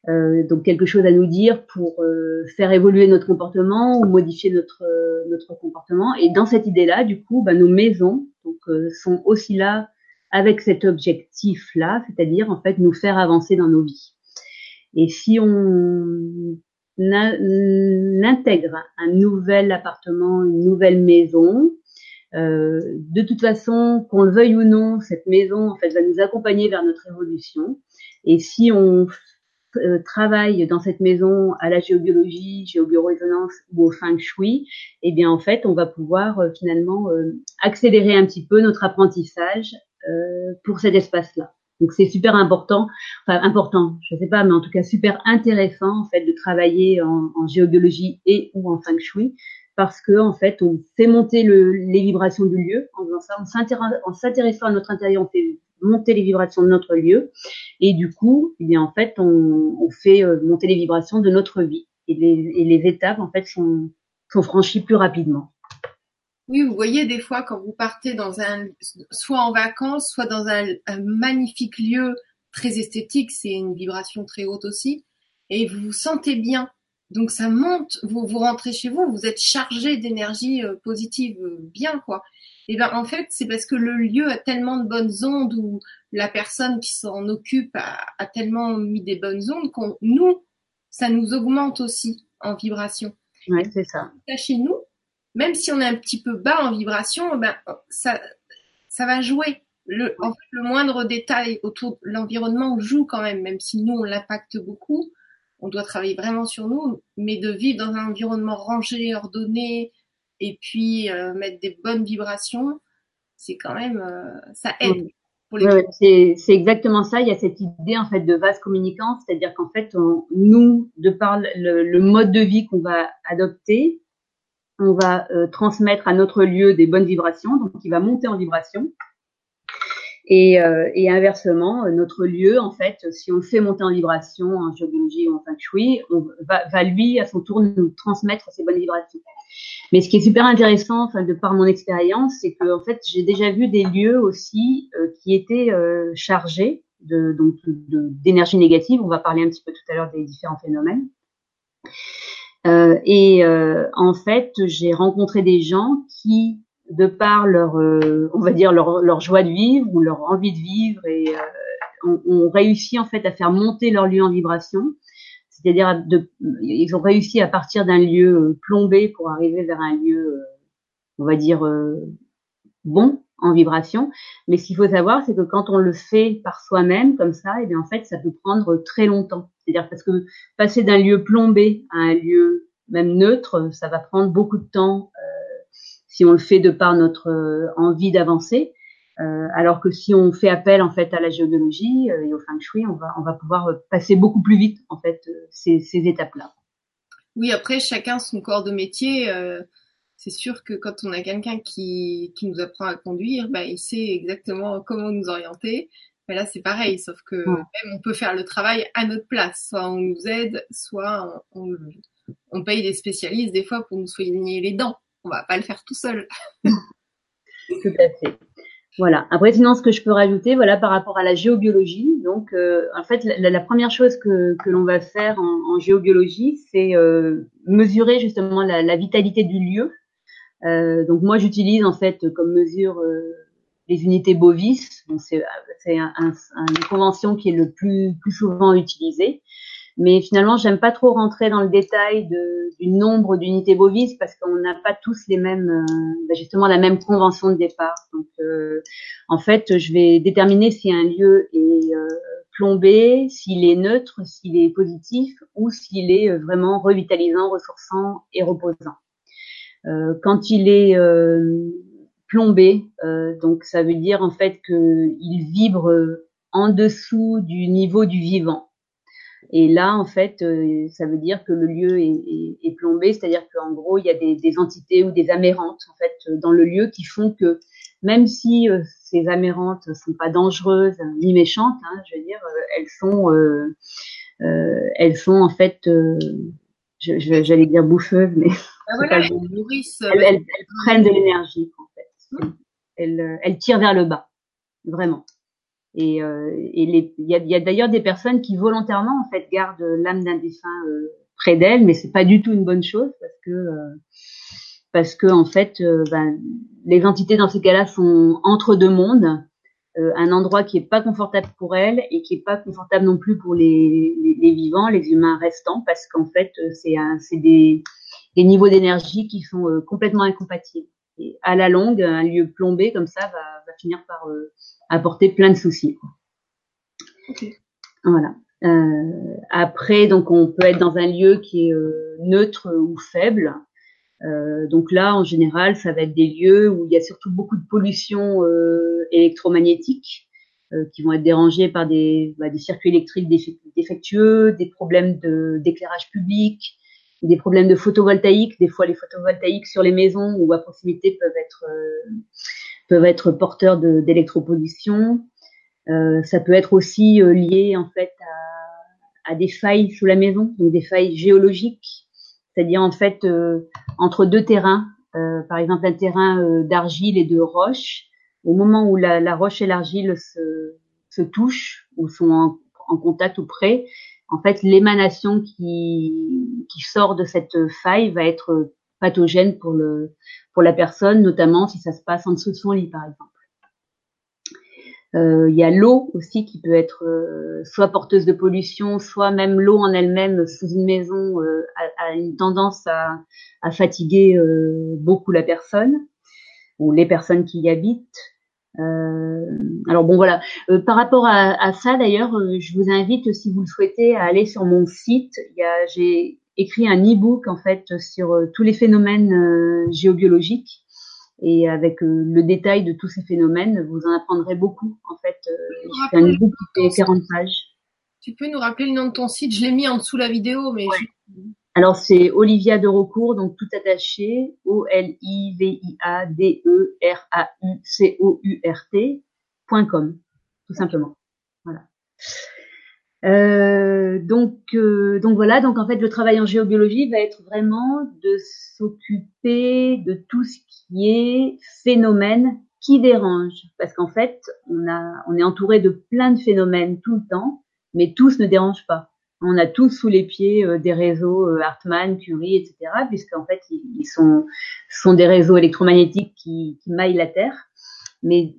donc quelque chose à nous dire pour euh, faire évoluer notre comportement ou modifier notre euh, notre comportement. Et dans cette idée-là, du coup, bah, nos maisons donc, euh, sont aussi là avec cet objectif-là, c'est-à-dire en fait nous faire avancer dans nos vies. Et si on intègre un nouvel appartement, une nouvelle maison, euh, de toute façon, qu'on le veuille ou non, cette maison en fait va nous accompagner vers notre évolution. Et si on euh, travaille dans cette maison à la géobiologie, géobiorésonance ou au feng shui, eh bien en fait, on va pouvoir euh, finalement accélérer un petit peu notre apprentissage pour cet espace-là. Donc c'est super important, enfin important, je sais pas, mais en tout cas super intéressant en fait de travailler en, en géobiologie et ou en feng shui parce que en fait, on fait monter le, les vibrations du lieu en faisant ça, en s'intéressant à notre intérieur, on fait monter les vibrations de notre lieu, et du coup, eh bien en fait, on, fait euh, monter les vibrations de notre vie, et les, et les étapes en fait sont, sont franchies plus rapidement. Oui, vous voyez des fois quand vous partez dans un, soit en vacances, soit dans un, un magnifique lieu très esthétique, c'est une vibration très haute aussi, et vous vous sentez bien donc ça monte, vous, vous rentrez chez vous, vous êtes chargé d'énergie euh, positive, euh, bien quoi. Et ben en fait c'est parce que le lieu a tellement de bonnes ondes ou la personne qui s'en occupe a, tellement mis des bonnes ondes qu'on nous ça nous augmente aussi en vibration. Oui c'est ça. Chez nous, même si on est un petit peu bas en vibration, ben ça ça va jouer. Le, en fait, le moindre détail autour de l'environnement joue quand même, même si nous on l'impacte beaucoup on doit travailler vraiment sur nous, mais de vivre dans un environnement rangé, ordonné, et puis euh, mettre des bonnes vibrations, c'est quand même, ça aide. c'est exactement ça. Il y a cette idée en fait de vase communicant, c'est-à-dire qu'en fait, nous, de par le, mode de vie qu'on va adopter, on va transmettre à notre lieu des bonnes vibrations, donc il va monter en vibration. Et, euh, et, inversement, notre lieu, en fait, si on le fait monter en vibration en géologie ou en feng shui, on va, va, lui, à son tour, nous transmettre ces bonnes vibrations. Mais ce qui est super intéressant, enfin, de par mon expérience, c'est que en fait, j'ai déjà vu des lieux aussi euh, qui étaient euh, chargés de donc d'énergie négative. On va parler un petit peu tout à l'heure des différents phénomènes. Euh, et en fait, j'ai rencontré des gens qui de par leur, euh, on va dire leur, leur, joie de vivre ou leur envie de vivre et euh, on, réussit en fait à faire monter leur lieu en vibration. C'est-à-dire, ils ont réussi à partir d'un lieu euh, plombé pour arriver vers un lieu, on va dire bon en vibration. Mais ce qu'il faut savoir, c'est que quand on le fait par soi-même comme ça, et eh bien en fait, ça peut prendre très longtemps. C'est-à-dire parce que passer d'un lieu plombé à un lieu même neutre, ça va prendre beaucoup de temps si on le fait de par notre euh, envie d'avancer. Euh, alors que si on fait appel en fait à la géologie euh, et au feng shui, on va on va pouvoir passer beaucoup plus vite en fait ces, ces étapes-là. Oui, après chacun son corps de métier. c'est sûr que quand on a quelqu'un qui, qui nous apprend à conduire, bah, il sait exactement comment nous orienter. Là, c'est pareil, sauf que même on peut faire le travail à notre place. Soit on nous aide, soit on, on paye des spécialistes des fois pour nous soigner les dents on va pas le faire tout seul. tout à fait. Voilà. Après, sinon, ce que je peux rajouter, voilà, par rapport à la géobiologie. Donc, euh, en fait, la, première chose que, que l'on va faire en, géobiologie, c'est euh, mesurer justement la, vitalité du lieu. Euh, donc, moi, j'utilise en fait comme mesure les unités bovis. c'est un, une convention qui est le plus, plus souvent utilisée. Mais finalement, j'aime pas trop rentrer dans le détail de, du nombre d'unités bovises parce qu'on n'a pas tous les mêmes, euh, bah, justement la même convention de départ. Donc, euh, en fait, je vais déterminer si un lieu est euh, plombé, s'il est neutre, s'il est positif ou s'il est vraiment revitalisant, ressourçant et reposant. quand il est plombé, donc ça veut dire en fait qu'il vibre en dessous du niveau du vivant. Et là, en fait, euh, ça veut dire que le lieu est, est, est plombé, c'est-à-dire qu'en gros, il y a des, des, entités ou des amérantes en fait dans le lieu qui font que même si euh, ces amérantes sont pas dangereuses ni méchantes, hein, je veux dire, euh, elles sont, elles sont en fait, j'allais dire bouffeuses, mais ah, voilà, elles, elles, elles, prennent de l'énergie en fait. Mmh. Elles tirent vers le bas, vraiment. Et, euh, il y a, y a d'ailleurs des personnes qui volontairement en fait gardent l'âme d'un défunt euh, près d'elles, mais c'est pas du tout une bonne chose parce que euh, parce que en fait, ben, les entités dans ces cas-là sont entre deux mondes, un endroit qui est pas confortable pour elles et qui est pas confortable non plus pour les, les, vivants, les humains restants, parce qu'en fait, c'est des, des niveaux d'énergie qui sont complètement incompatibles. Et à la longue, un lieu plombé comme ça va, va finir par apporter plein de soucis. Voilà. Euh, après, donc on peut être dans un lieu qui est euh, neutre ou faible. Euh, donc là, en général, ça va être des lieux où il y a surtout beaucoup de pollution électromagnétique qui vont être dérangés par des, bah, des circuits électriques défectueux, des problèmes d'éclairage public, des problèmes de photovoltaïque. Des fois, les photovoltaïques sur les maisons ou à proximité peuvent être peuvent être porteurs d'électropollution. Euh, ça peut être aussi euh, lié en fait à, à, des failles sous la maison, donc des failles géologiques, c'est-à-dire en fait euh, entre deux terrains, euh, par exemple un terrain euh, d'argile et de roche, au moment où la, la roche et l'argile se, se, touchent ou sont en, en, contact ou près, en fait l'émanation qui, qui sort de cette faille va être pathogène pour le pour la personne, notamment si ça se passe en dessous de son lit, par exemple. Euh, il y a l'eau aussi qui peut être euh, soit porteuse de pollution, soit même l'eau en elle-même sous une maison euh, a, une tendance à, à fatiguer beaucoup la personne ou les personnes qui y habitent. alors bon voilà. par rapport à, à ça d'ailleurs, je vous invite si vous le souhaitez à aller sur mon site. Il y a j'ai écrit un e-book en fait sur euh, tous les phénomènes euh, géobiologiques Et avec le détail de tous ces phénomènes, vous en apprendrez beaucoup. En fait, c'est un livre qui fait 40 pages. Tu peux nous rappeler le nom de ton site? Je l'ai mis en dessous la vidéo, mais alors c'est Olivia de Recourt, donc tout attaché, O-L-I-V-I-A-D-E-R-A-U-C-O-U-R-T.com, tout simplement. Voilà. Euh, donc, euh, donc voilà, donc en fait le travail en géobiologie va être vraiment de s'occuper de tout ce qui est phénomène qui dérange, parce qu'en fait on a, on est entouré de plein de phénomènes tout le temps, mais tous ne dérangent pas on a tous sous les pieds euh, des réseaux euh, Hartmann, Curie, etc., puisqu'en fait, ils, sont, sont des réseaux électromagnétiques qui, qui maillent la Terre. Mais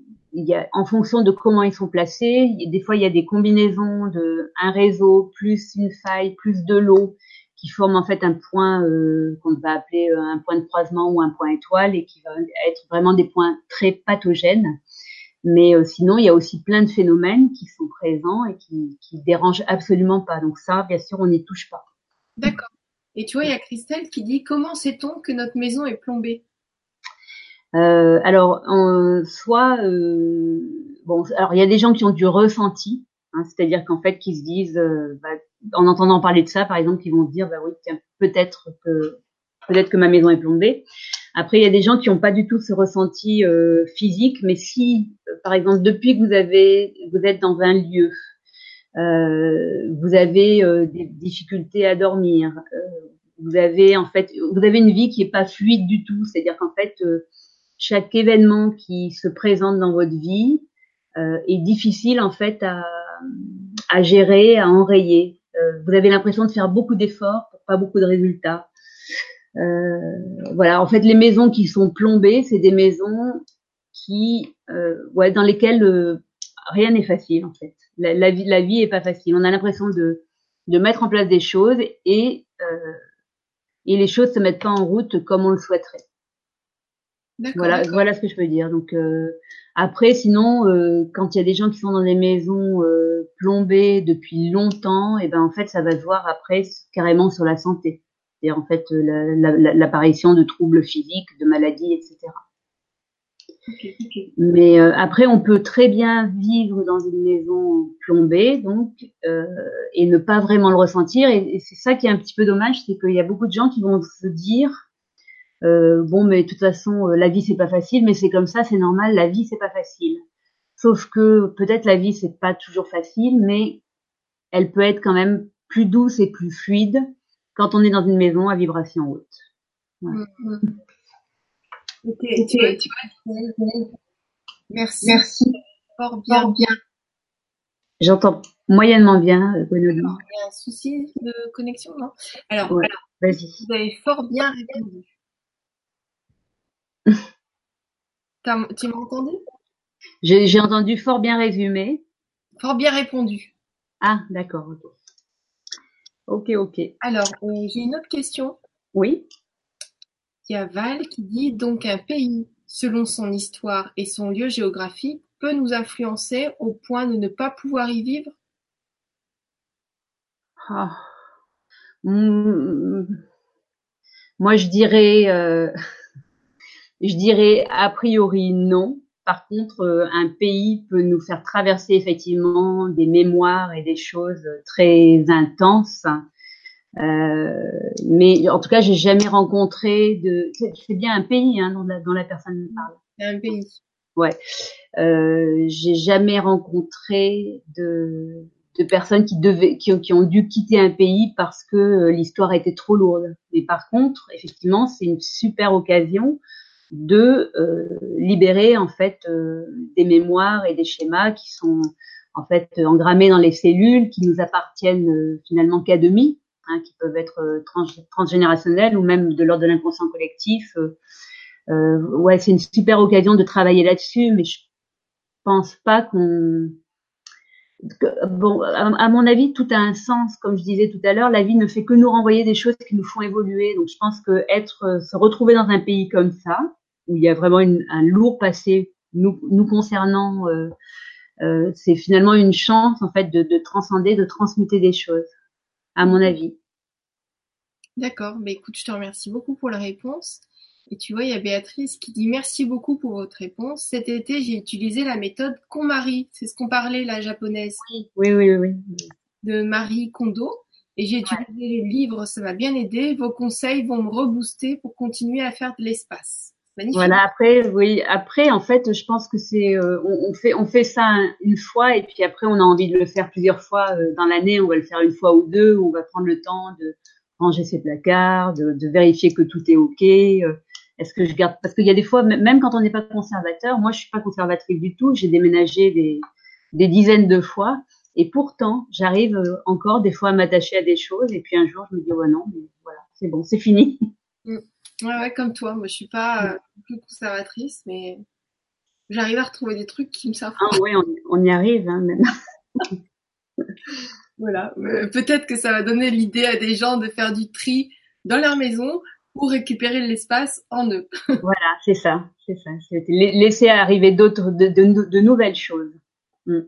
en fonction de comment ils sont placés, des fois, il y a des combinaisons de un réseau plus une faille plus de l'eau qui forment en fait un point euh, qu'on va appeler un point de croisement ou un point étoile et qui va être vraiment des points très pathogènes. Mais euh, sinon, il y a aussi plein de phénomènes qui sont présents et qui, qui dérangent absolument pas. Donc ça, bien sûr, on n'y touche pas. D'accord. Et tu vois, il y a Christelle qui dit comment sait-on que notre maison est plombée? Euh, Alors, en, soit, euh, bon, alors il y a des gens qui ont du ressenti, hein, c'est-à-dire qu'en fait, qui se disent, euh, bah, en entendant parler de ça, par exemple, qui vont se dire, bah oui, peut-être que peut-être que ma maison est plombée. Après, il y a des gens qui n'ont pas du tout ce ressenti euh, physique, mais si, euh, par exemple, depuis que vous avez, vous êtes dans un lieu, vous avez des difficultés à dormir, vous avez en fait, vous avez une vie qui est pas fluide du tout, c'est-à-dire qu'en fait, chaque événement qui se présente dans votre vie est difficile en fait à, à gérer, à enrayer. vous avez l'impression de faire beaucoup d'efforts pour pas beaucoup de résultats. Euh, voilà, en fait, les maisons qui sont plombées, c'est des maisons qui, euh, ouais, dans lesquelles euh, rien n'est facile en fait. La, vie, la vie est pas facile. On a l'impression de de mettre en place des choses et et les choses se mettent pas en route comme on le souhaiterait. Voilà, voilà ce que je peux dire. Donc après, sinon, euh, quand il y a des gens qui sont dans des maisons euh, plombées depuis longtemps, et eh ben en fait, ça va se voir après carrément sur la santé c'est en fait l'apparition de troubles physiques, de maladies, etc. Mais euh, après, on peut très bien vivre dans une maison plombée, donc, euh, et ne pas vraiment le ressentir. Et, c'est ça qui est un petit peu dommage, c'est qu'il y a beaucoup de gens qui vont se dire, euh, bon, mais de toute façon, la vie c'est pas facile, mais c'est comme ça, c'est normal, la vie c'est pas facile. Sauf que peut-être la vie c'est pas toujours facile, mais elle peut être quand même plus douce et plus fluide quand on est dans une maison à vibration haute. Ok, Merci. Merci. Fort bien. bien. J'entends moyennement bien, euh, Gwenoline. Il y a un souci de connexion, non? Alors. Vous avez fort bien répondu. Tu m'as entendu? J'ai entendu fort bien résumé. Fort bien répondu. Ah, d'accord. Ok, ok. Alors, euh, j'ai une autre question. Oui. Il y a Val qui dit donc un pays, selon son histoire et son lieu géographique, peut nous influencer au point de ne pas pouvoir y vivre? Ah. hmm. Moi, je dirais, euh, je dirais a priori non. Par contre, euh, un pays peut nous faire traverser effectivement des mémoires et des choses très intenses. Euh, mais en tout cas, j'ai jamais rencontré de. C'est bien un pays hein, dont, la, dont la personne parle. Un pays. Ouais. Euh, j'ai jamais rencontré de, de personnes qui devaient, qui, qui, ont dû quitter un pays parce que euh, l'histoire était trop lourde. Mais par contre, effectivement, c'est une super occasion de euh, libérer en fait euh, des mémoires et des schémas qui sont en fait engrammés dans les cellules, qui nous appartiennent euh, finalement qu'à demi, hein, qui peuvent être trans transgénérationnels ou même de l'ordre de l'inconscient collectif. ouais, c'est une super occasion de travailler là-dessus, mais je pense pas qu'on bon, à, mon avis, tout a un sens, comme je disais tout à l'heure. La vie ne fait que nous renvoyer des choses qui nous font évoluer. Donc, je pense que être, se retrouver dans un pays comme ça, où il y a vraiment un lourd passé nous, nous concernant, euh, euh, c'est finalement une chance en fait de, de, transcender, de transmuter des choses, à mon avis. D'accord. Mais écoute, je te remercie beaucoup pour la réponse. Et tu vois, il y a Béatrice qui dit merci beaucoup pour votre réponse. Cet été, j'ai utilisé la méthode KonMari. C'est ce qu'on parlait, la japonaise. Oui, oui, oui. oui. De Marie Kondo. Et j'ai utilisé le livre, ça m'a bien aidé. Vos conseils vont me rebooster pour continuer à faire de l'espace. Magnifique. Voilà. Après, oui. Après, en fait, je pense que c'est, euh, on, fait, on fait ça une fois et puis après, on a envie de le faire plusieurs fois euh, dans l'année. On va le faire une fois ou deux. on va prendre le temps de ranger ses placards, de, de vérifier que tout est ok. Euh, est-ce que je garde Parce qu'il y a des fois, même quand on n'est pas conservateur, moi je suis pas conservatrice du tout. J'ai déménagé des, des dizaines de fois et pourtant j'arrive euh, encore des fois à m'attacher à des choses et puis un jour je me dis ouais non, mais voilà, c'est bon, c'est fini. Mm. Ouais, ouais, comme toi. Moi je suis pas euh, plus conservatrice, mais j'arrive à retrouver des trucs qui me servent. Ah ouais, on, on y arrive hein, même. voilà. Peut-être que ça va donner l'idée à des gens de faire du tri dans leur maison pour récupérer l'espace en eux. voilà, c'est ça, c'est ça. Laisser arriver d'autres, de, de, nouvelles choses. Mm.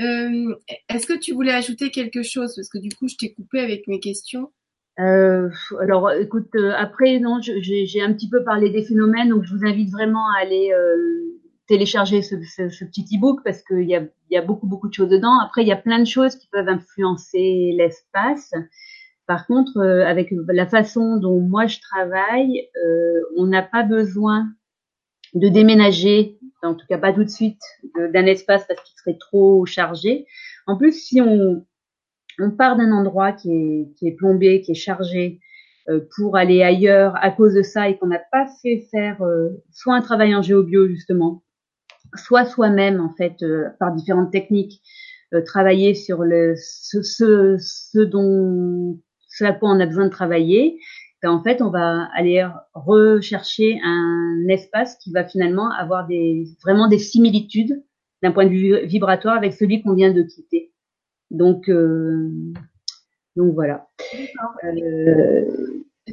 Euh, Est-ce que tu voulais ajouter quelque chose? Parce que du coup je t'ai coupé avec mes questions. Euh, alors, écoute, euh, après non, j'ai un petit peu parlé des phénomènes, donc je vous invite vraiment à aller euh, télécharger ce, petit e-book parce qu'il y a, y a beaucoup beaucoup de choses dedans. Après, il y a plein de choses qui peuvent influencer l'espace. Par contre, avec la façon dont moi je travaille, on n'a pas besoin de déménager, en tout cas pas tout de suite, d'un espace parce qu'il serait trop chargé. En plus, si on, on part d'un endroit qui est, plombé, qui est chargé, euh, pour aller ailleurs à cause de ça et qu'on n'a pas fait faire soit un travail en géobio justement, soit soi-même en fait par différentes techniques, travailler sur le ce, ce, ce dont ce à quoi on a besoin de travailler, ben, en fait, on va aller rechercher un espace qui va finalement avoir des, vraiment des similitudes d'un point de vue vibratoire avec celui qu'on vient de quitter. Donc, euh, donc voilà. Euh,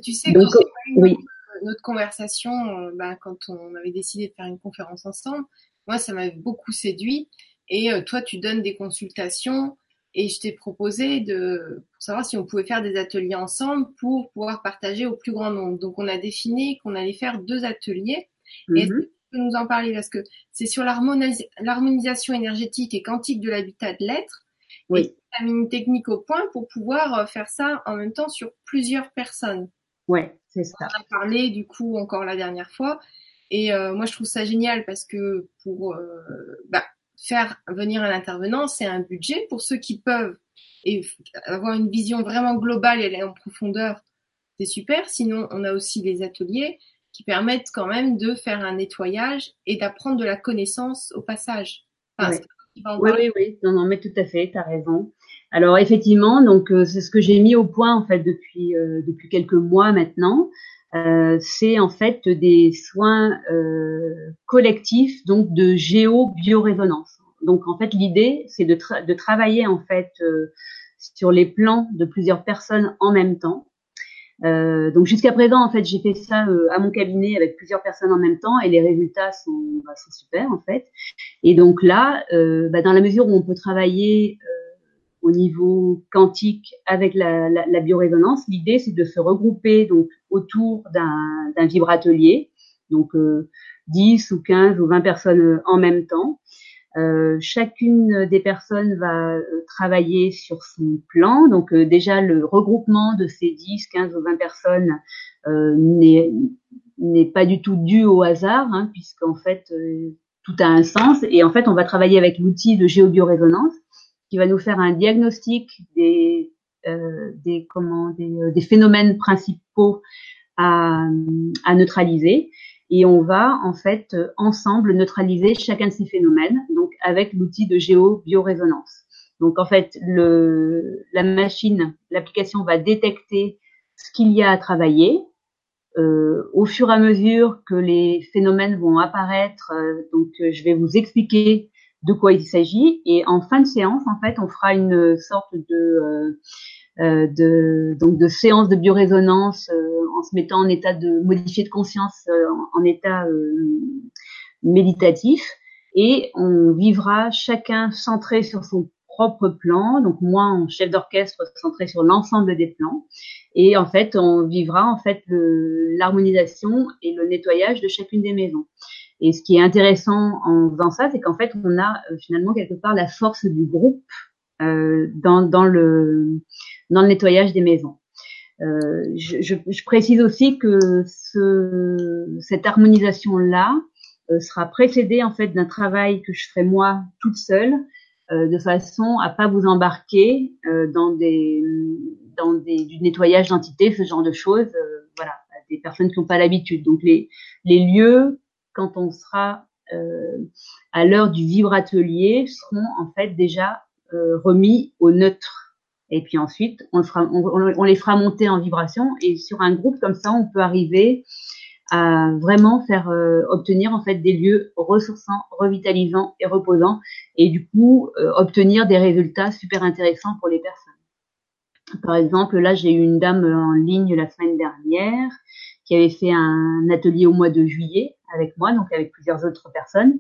tu sais, donc, oui. notre conversation, ben, quand on avait décidé de faire une conférence ensemble, moi, ça m'avait beaucoup séduit. Et euh, toi, tu donnes des consultations et je t'ai proposé de pour savoir si on pouvait faire des ateliers ensemble pour pouvoir partager au plus grand nombre. Donc on a défini qu'on allait faire deux ateliers. Et est-ce que tu peux nous en parler parce que c'est sur l'harmonisation énergétique et quantique de l'habitat de l'être. Oui. Et mis une technique au point pour pouvoir euh, faire ça en même temps sur plusieurs personnes. Ouais, c'est ça. On a parlé du coup encore la dernière fois. Et euh, moi, je trouve ça génial parce que pour euh, bah, faire venir un intervenant, c'est un budget pour ceux qui peuvent et avoir une vision vraiment globale et aller en profondeur, c'est super. Sinon, on a aussi les ateliers qui permettent quand même de faire un nettoyage et d'apprendre de la connaissance au passage. Oui. oui, oui, non, non, mais tout à fait, tu as raison. Alors effectivement, donc euh, c'est ce que j'ai mis au point en fait depuis euh, depuis quelques mois maintenant. Euh, c'est en fait des soins euh, collectifs, donc de géo-biorésonance. Donc en fait l'idée c'est de, de, travailler en fait euh, sur les plans de plusieurs personnes en même temps. Euh, donc jusqu'à présent en fait j'ai fait ça à mon cabinet avec plusieurs personnes en même temps et les résultats sont, bah, sont super en fait. Et donc là, bah, dans la mesure où on peut travailler au niveau quantique avec la, la, la biorésonance. L'idée, c'est de se regrouper donc autour d'un vibratelier, donc euh, 10 ou 15 ou 20 personnes en même temps. Euh, chacune des personnes va euh, travailler sur son plan. Donc euh, déjà, le regroupement de ces 10, 15 ou 20 personnes euh, n'est pas du tout dû au hasard, hein, puisqu'en fait, tout a un sens. Et en fait, on va travailler avec l'outil de géobiorésonance qui va nous faire un diagnostic des euh, des comment des, euh, des, phénomènes principaux à, à, neutraliser et on va en fait ensemble neutraliser chacun de ces phénomènes donc avec l'outil de géo-biorésonance. Donc en fait le la machine l'application va détecter ce qu'il y a à travailler euh, au fur et à mesure que les phénomènes vont apparaître, euh, donc je vais vous expliquer de quoi il s'agit. Et en fin de séance, en fait, on fera une sorte de euh, euh de donc de séance de biorésonance euh, en se mettant en état de modifier de conscience euh, en, état méditatif et on vivra chacun centré sur son propre plan donc moi en chef d'orchestre centré sur l'ensemble des plans Et en fait, on vivra en fait l'harmonisation et le nettoyage de chacune des maisons. Et ce qui est intéressant en faisant ça, c'est qu'en fait, on a euh, finalement quelque part la force du groupe euh, dans, dans, le, dans le nettoyage des maisons. Euh, je, je, je, précise aussi que ce, cette harmonisation-là euh, sera précédée en fait d'un travail que je ferai moi toute seule, euh, de façon à pas vous embarquer euh, dans des dans des, du nettoyage d'entités, ce genre de choses. voilà, des personnes qui n'ont pas l'habitude. Donc les les lieux quand on sera euh, à l'heure du vibratelier seront en fait déjà euh, remis au neutre. Et puis ensuite, on, fera, on, les fera monter en vibration. Et sur un groupe comme ça, on peut arriver à vraiment faire euh, obtenir en fait des lieux ressourçants, revitalisants et reposants, et du coup obtenir des résultats super intéressants pour les personnes. Par exemple, là, j'ai eu une dame en ligne la semaine dernière qui avait fait un atelier au mois de juillet avec moi, donc avec plusieurs autres personnes.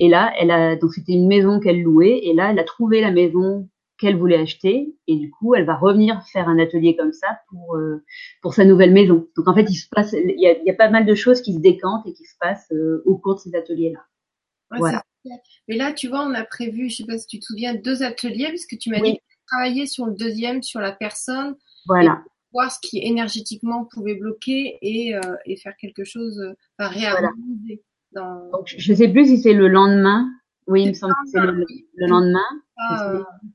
Et là, elle a donc c'était une maison qu'elle louait, et là, elle a trouvé la maison qu'elle voulait acheter, et du coup, elle va revenir faire un atelier comme ça pour euh, pour sa nouvelle maison. Donc en fait, il se passe, il y a, il y a pas mal de choses qui se décantent et qui se passent euh, au cours de ces ateliers-là. voilà. Mais là, tu vois, on a prévu, je sais pas si tu te souviens, deux ateliers, puisque tu m'as dit travailler sur le deuxième, sur la personne. Voilà voir ce qui énergétiquement pouvait bloquer et, euh, et faire quelque chose, enfin réharmoniser. Dans... Donc, je ne sais plus si c'est le lendemain. Oui, il me semble que c'est le, lendemain.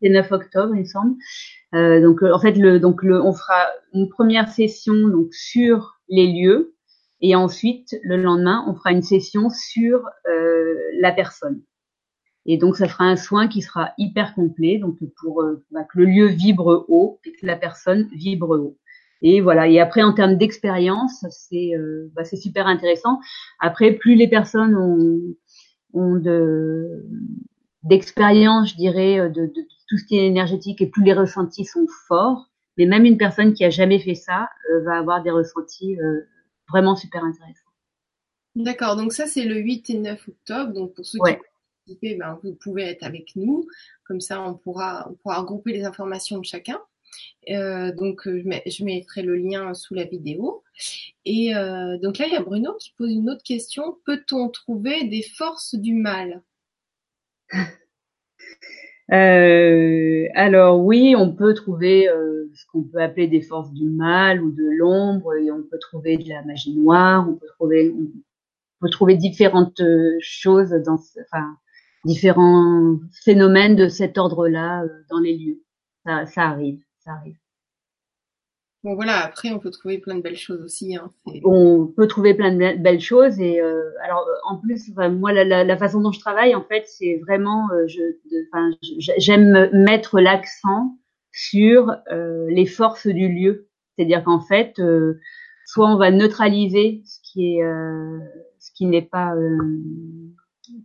C'est 9 octobre, il me semble. Euh, donc en fait, le, donc le, on fera une première session donc sur les lieux et ensuite le lendemain, on fera une session sur euh, la personne. Et donc ça fera un soin qui sera hyper complet, donc pour euh, bah, que le lieu vibre haut et que la personne vibre haut. Et voilà. Et après, en termes d'expérience, c'est euh, bah, c'est super intéressant. Après, plus les personnes ont, ont de d'expérience, je dirais, euh, de, de, tout ce qui est énergétique, et plus les ressentis sont forts. Mais même une personne qui a jamais fait ça euh, va avoir des ressentis euh, vraiment super intéressants. D'accord. Donc ça, c'est le 8 et 9 octobre. Donc pour ceux qui ben, vous pouvez être avec nous. Comme ça, on pourra, on pourra regrouper les informations de chacun. Euh, donc euh, je, mettrai le lien sous la vidéo. Et euh, donc là, il y a Bruno qui pose une autre question. Peut-on trouver des forces du mal? Alors oui, on peut trouver ce qu'on peut appeler des forces du mal ou de l'ombre, et on peut trouver de la magie noire, on peut trouver, différentes choses dans, enfin, différents phénomènes de cet ordre-là dans les lieux. Ça arrive arrive. Bon voilà, après on peut trouver plein de belles choses aussi. Hein, on peut trouver plein de belles choses et euh, alors en plus, moi la, façon dont je travaille en fait, c'est vraiment, euh, je, j'aime mettre l'accent sur euh, les forces du lieu. C'est-à-dire qu'en fait, soit on va neutraliser ce qui est, ce qui n'est pas,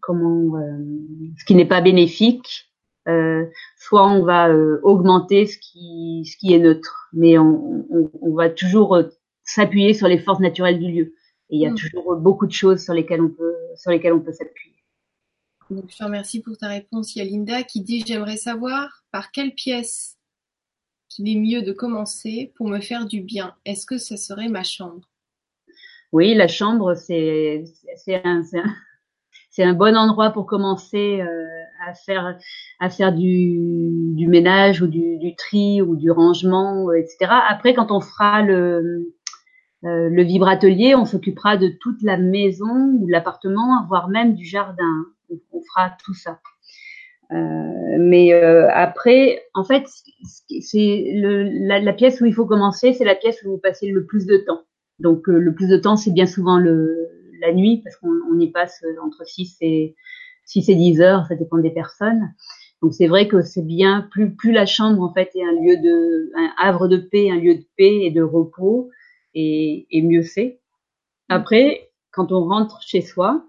comment, ce qui n'est pas bénéfique, euh, soit on va euh, augmenter ce qui, ce qui est neutre, mais on, on, on va toujours euh, s'appuyer sur les forces naturelles du lieu. Et il y a mm. toujours beaucoup de choses sur lesquelles on peut, sur lesquelles on peut s'appuyer. Donc, je te remercie pour ta réponse. Il y a Linda qui dit j'aimerais savoir par quelle pièce qu'il est mieux de commencer pour me faire du bien. Est-ce que ce serait ma chambre? Oui, la chambre, c'est un, un, c'est un bon endroit pour commencer euh, à faire à faire du, du ménage ou du, du, tri ou du rangement, etc. Après, quand on fera le euh, le vibratelier, on s'occupera de toute la maison ou l'appartement, voire même du jardin. On, fera tout ça. Euh, mais euh, après, en fait, c'est la, la, pièce où il faut commencer, c'est la pièce où vous passez le plus de temps. Donc, euh, le plus de temps, c'est bien souvent le, la nuit parce qu'on y passe entre 6 et 6 et 10 heures, ça dépend des personnes. Donc c'est vrai que c'est bien plus plus la chambre en fait est un lieu de un havre de paix, un lieu de paix et de repos et, mieux c'est. Après, quand on rentre chez soi,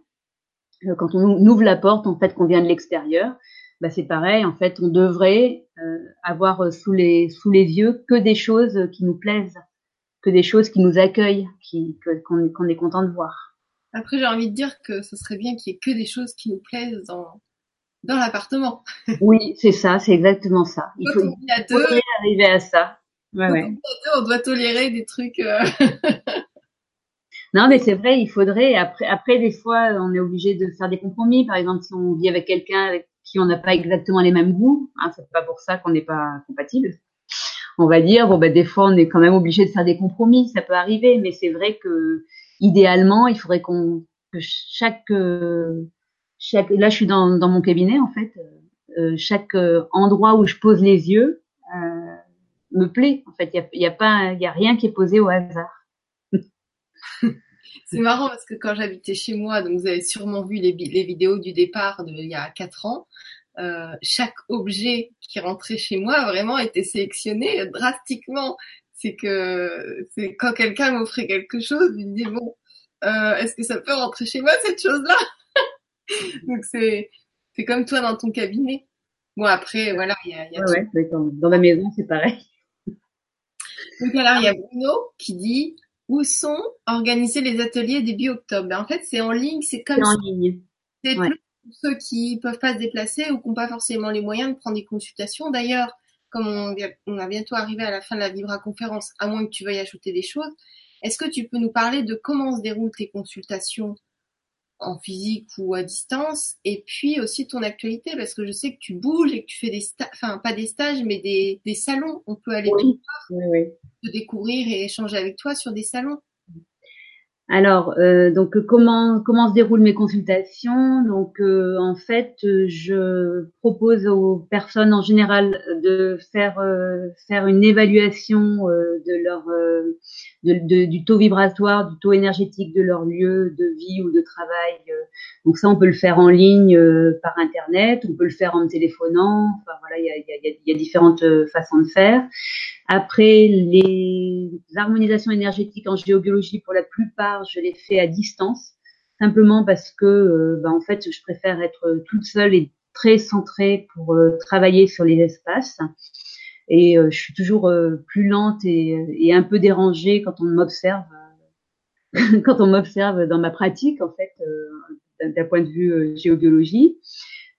euh, quand on ouvre la porte en fait qu'on vient de l'extérieur, bah c'est pareil en fait on devrait euh, avoir sous les yeux que des choses qui nous plaisent, que des choses qui nous accueillent, qu'on est content de voir. Après, j'ai envie de dire que ce serait bien qu'il y ait que des choses qui nous plaisent dans, dans l'appartement. Oui, c'est ça, c'est exactement ça. Il faut, arriver à ça. Ouais, ouais. On doit tolérer des trucs. Euh, non, mais c'est vrai, il faudrait. Après, après, des fois, on est obligé de faire des compromis. Par exemple, si on vit avec quelqu'un avec qui on n'a pas exactement les mêmes goûts, hein, c'est pas pour ça qu'on n'est pas compatible. On va dire, bon, ben, des fois, on est quand même obligé de faire des compromis. Ça peut arriver, mais c'est vrai que idéalement, il faudrait qu'on que chaque euh, chaque là, je suis dans dans mon cabinet en fait. Euh, chaque euh, endroit où je pose les yeux euh, me plaît. En fait, il y a, pas, il y a rien qui est posé au hasard. C'est marrant parce que quand j'habitais chez moi, donc vous avez sûrement vu les, les vidéos du départ il y a quatre ans, euh, chaque objet qui rentrait chez moi vraiment était sélectionné drastiquement. C'est que c'est quand quelqu'un m'offrait quelque chose, il me dit bon, euh, est-ce que ça peut rentrer chez moi cette chose-là? Donc c'est c'est comme toi dans ton cabinet. Bon après voilà, il y a, y a ouais, ouais, dans la maison c'est pareil. Donc alors il y a Bruno qui dit où sont organisés les ateliers début octobre? Ben, En fait, c'est en ligne, c'est comme en ligne. C'est plus pour ceux qui peuvent pas se déplacer ou qui n'ont pas forcément les moyens de prendre des consultations. D'ailleurs, comme on, on a bientôt arrivé à la fin de la Vibra conférence, à moins que tu veuilles ajouter des choses, est-ce que tu peux nous parler de comment se déroulent tes consultations en physique ou à distance et puis aussi ton actualité parce que je sais que tu bouges et que tu fais des stages, enfin pas des stages mais des, des salons. On peut aller oui, oui, te découvrir et échanger avec toi sur des salons. Alors, euh, donc comment comment se déroulent mes consultations? Donc, euh, en fait, je propose aux personnes en général de faire euh, faire une évaluation euh, de leur euh, du taux vibratoire, du taux énergétique de leur lieu de vie ou de travail. Donc ça, on peut le faire en ligne par internet, on peut le faire en téléphonant. Enfin voilà, il y a, y, a, y a différentes façons de faire. Après, les harmonisations énergétiques en géobiologie, pour la plupart, je les fais à distance, simplement parce que, euh, bah, en fait, je préfère être toute seule et très centrée pour euh, travailler sur les espaces. Et euh, je suis toujours plus lente et, et, un peu dérangée quand on m'observe, quand on m'observe dans ma pratique, en fait, d'un point de vue géobiologie.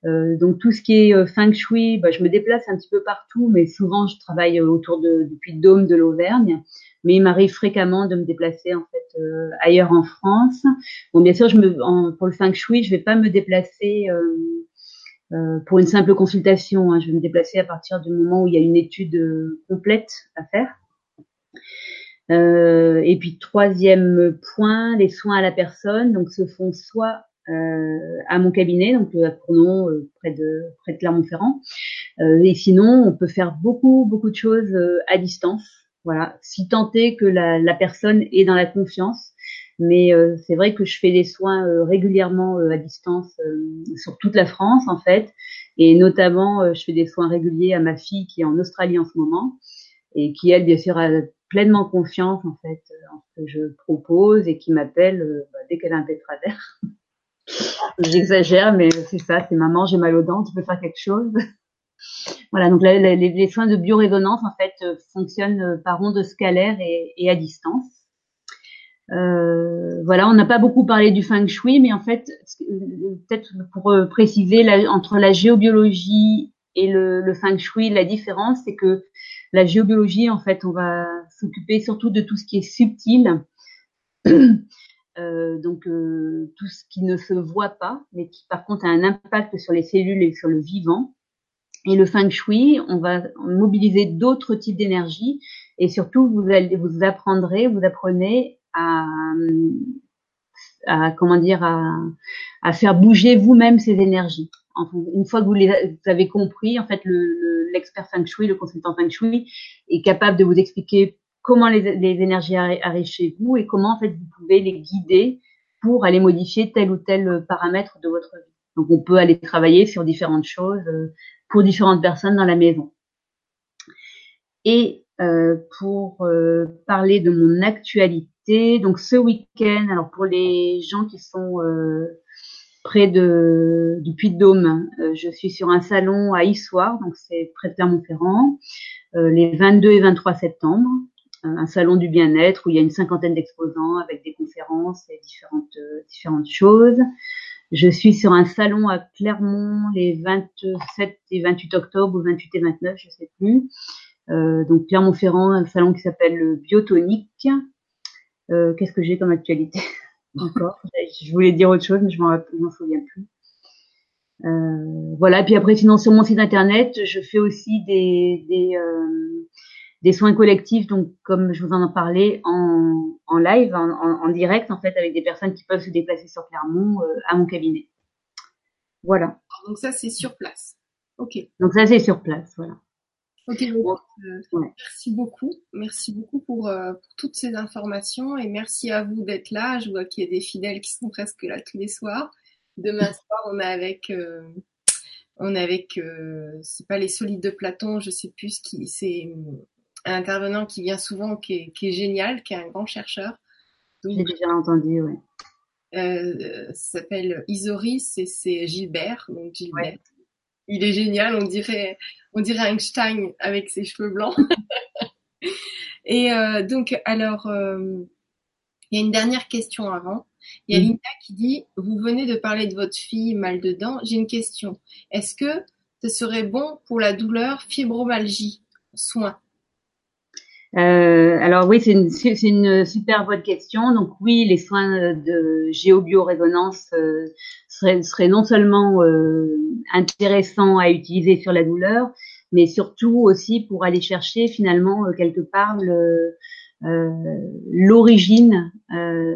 Euh, donc tout ce qui est euh, feng shui, bah, je me déplace un petit peu partout, mais souvent je travaille euh, autour de depuis le dôme de l'Auvergne. Mais il m'arrive fréquemment de me déplacer en fait ailleurs en France. Bon, bien sûr, je me, en, pour le feng shui, je vais pas me déplacer euh, pour une simple consultation. Hein. Je vais me déplacer à partir du moment où il y a une étude complète à faire. Euh, et puis troisième point, les soins à la personne, donc se font soit euh, à mon cabinet, donc à Cournon, euh, près de près de Clermont-Ferrand. Euh, et sinon, on peut faire beaucoup beaucoup de choses à distance. Voilà, si tant est que la, la personne est dans la confiance. Mais c'est vrai que je fais des soins régulièrement à distance sur toute la France en fait, et notamment je fais des soins réguliers à ma fille qui est en Australie en ce moment et qui elle bien sûr a pleinement confiance en fait en ce que je propose et qui m'appelle bah, dès qu'elle a un de travers. J'exagère, mais c'est ça, c'est maman, j'ai mal aux dents, tu peux faire quelque chose. voilà, donc les, soins de biorésonance, en fait, euh, fonctionnent euh, par ondes scalaires et, et à distance. Euh, voilà, on n'a pas beaucoup parlé du feng shui, mais en fait, peut-être pour préciser, la, entre la géobiologie et le, le feng shui, la différence, c'est que la géobiologie, en fait, on va s'occuper surtout de tout ce qui est subtil. Euh, donc euh, tout ce qui ne se voit pas, mais qui par contre a un impact sur les cellules et sur le vivant. Et le feng shui, on va mobiliser d'autres types d'énergie et surtout vous allez vous apprendrez, vous apprenez à, à comment dire à, à faire bouger vous-même ces énergies. une fois que vous les avez compris, en fait, l'expert le, feng shui, le consultant feng shui, est capable de vous expliquer comment les, énergies arrivent chez vous et comment en fait vous pouvez les guider pour aller modifier tel ou tel paramètre de votre vie. Donc on peut aller travailler sur différentes choses euh, pour différentes personnes dans la maison. Et euh, pour euh, parler de mon actualité, donc ce week-end, alors pour les gens qui sont près de du Puy-de-Dôme, je suis sur un salon à Issoire, donc c'est près de Clermont-Ferrand, les 22 et 23 septembre un salon du bien-être où il y a une cinquantaine d'exposants avec des conférences et différentes euh, différentes choses. Je suis sur un salon à Clermont les 27 et 28 octobre ou 28 et 29, je sais plus. donc Pierre Montferrand, un salon qui s'appelle le Biotonique. Qu'est-ce que j'ai comme actualité encore? Je voulais dire autre chose, mais je m'en souviens plus. Euh, voilà. Puis après, sinon sur mon site internet, je fais aussi des des, euh, des soins collectifs, donc comme je vous en ai parlé en, en live, en, en, direct en fait, avec des personnes qui peuvent se déplacer sur Clermont euh, à mon cabinet. Voilà. Donc ça c'est sur place. Ok. Donc ça c'est sur place, voilà. Ok. Euh, merci beaucoup, merci beaucoup pour, euh, pour, toutes ces informations et merci à vous d'être là. Je vois qu'il y a des fidèles qui sont presque là tous les soirs. Demain soir, on est avec, euh, on est avec, c'est pas les solides de Platon, je sais plus qui, c'est un intervenant qui vient souvent, qui est, qui est génial, qui est un grand chercheur. J'ai déjà entendu, oui. S'appelle Isoris et c'est Gilbert, donc Gilbert. Il est génial, on dirait, on dirait Einstein avec ses cheveux blancs. et euh, donc, alors, euh, il y a une dernière question avant. Il y a mm. Linda qui dit, vous venez de parler de votre fille mal dedans. J'ai une question. Est-ce que ce serait bon pour la douleur fibromyalgie? Soin. Euh, alors oui, c'est une, super bonne question. Donc oui, les soins de géobiorésonance euh, seraient, seraient, non seulement euh, intéressants à utiliser sur la douleur, mais surtout aussi pour aller chercher finalement euh, quelque part le, euh, l'origine euh,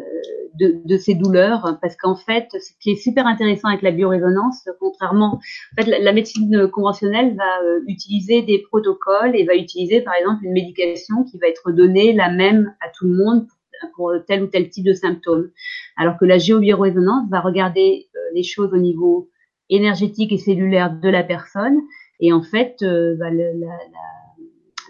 de, de, ces douleurs, parce qu'en fait, ce qui est super intéressant avec la biorésonance, contrairement, en fait, la, médecine conventionnelle va euh, utiliser des protocoles et va utiliser, par exemple, une médication qui va être donnée la même à tout le monde pour, tel ou tel type de symptômes, alors que la géobiorésonance va regarder les choses au niveau énergétique et cellulaire de la personne, et en fait, bah, la, la,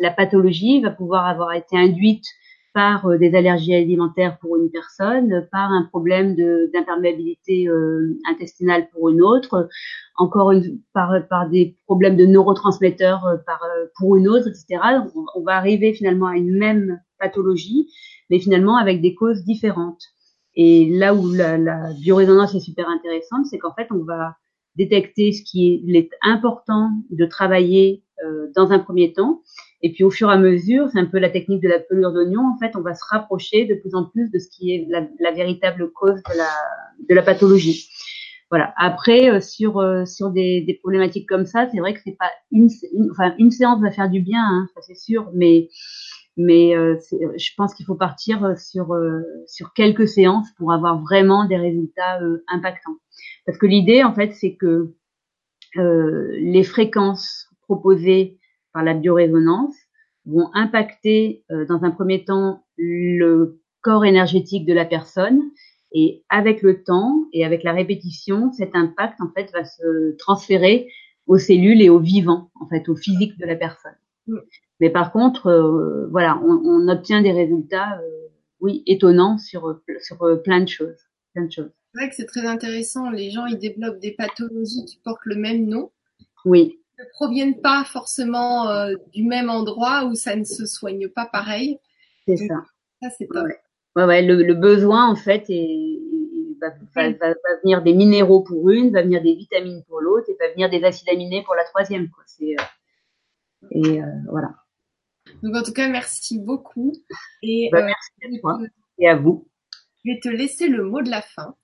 la pathologie va pouvoir avoir été induite par euh, des allergies alimentaires pour une personne, par un problème d'imperméabilité euh, intestinale pour une autre, encore une, par, par des problèmes de neurotransmetteurs euh, par, pour une autre, etc. On, va arriver finalement à une même pathologie, mais finalement avec des causes différentes. Et là où la, la est super intéressante, c'est qu'en fait, on va détecter ce qui est, est important de travailler euh, dans un premier temps, et puis au fur et à mesure, c'est un peu la technique de la pelure d'oignon. En fait, on va se rapprocher de plus en plus de ce qui est la, véritable cause de la, de la pathologie. Voilà. Après, euh, sur euh, sur des, des, problématiques comme ça, c'est vrai que c'est pas une, enfin une séance va faire du bien, hein, ça c'est sûr, mais mais euh, je pense qu'il faut partir sur sur quelques séances pour avoir vraiment des résultats impactants. Parce que l'idée, en fait, c'est que les fréquences proposées par la biorésonance vont impacter euh, dans un premier temps le corps énergétique de la personne et avec le temps et avec la répétition, cet impact en fait va se transférer aux cellules et aux vivants, en fait, au physique de la personne. Mais par contre, euh, voilà, on, on, obtient des résultats, euh, oui, étonnants sur sur plein de choses, plein de choses. C'est vrai que c'est très intéressant. Les gens ils développent des pathologies qui portent le même nom. Oui ne proviennent pas forcément euh, du même endroit où ça ne se soigne pas pareil. C'est ça. Ça, c'est top. Ouais. ouais, le, le, besoin, en fait, est, va, va, va, venir des minéraux pour une, va venir des vitamines pour l'autre, et va venir des acides aminés pour la troisième. Quoi. C'est, euh, et euh, voilà. Donc, en tout cas, merci beaucoup. Et, bah, merci à toi et à vous. Je vais te laisser le mot de la fin.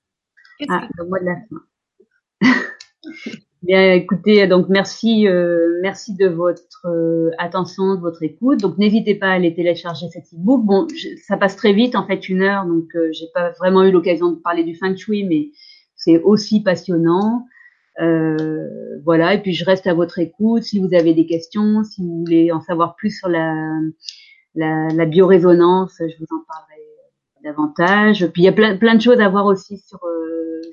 Ah, le mot de la fin. Bien, écoutez, donc merci, euh, merci de votre euh, attention, de votre écoute. Donc n'hésitez pas à aller télécharger cet e-book. Bon, ça passe très vite, en fait, une heure, donc euh, j'ai pas vraiment eu l'occasion de parler du feng shui, mais c'est aussi passionnant. voilà, et puis je reste à votre écoute. Si vous avez des questions, si vous voulez en savoir plus sur la, la, la biorésonance, je vous en parlerai davantage. Puis il y a plein, plein de choses à voir aussi sur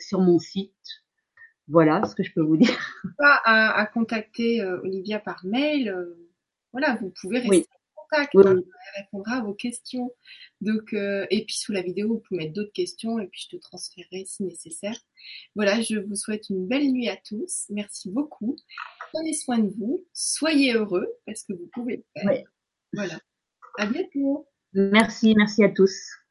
sur mon site voilà ce que je peux vous dire. Pas à, à contacter euh, Olivia par mail. Euh, voilà, vous pouvez rester en contact. Hein, elle répondra à vos questions. Donc, euh, et puis sous la vidéo, vous pouvez mettre d'autres questions et puis je te transférerai si nécessaire. Voilà, je vous souhaite une belle nuit à tous. Merci beaucoup. Prenez soin de vous. Soyez heureux parce que vous pouvez le faire. Voilà. À bientôt. Merci, merci à tous.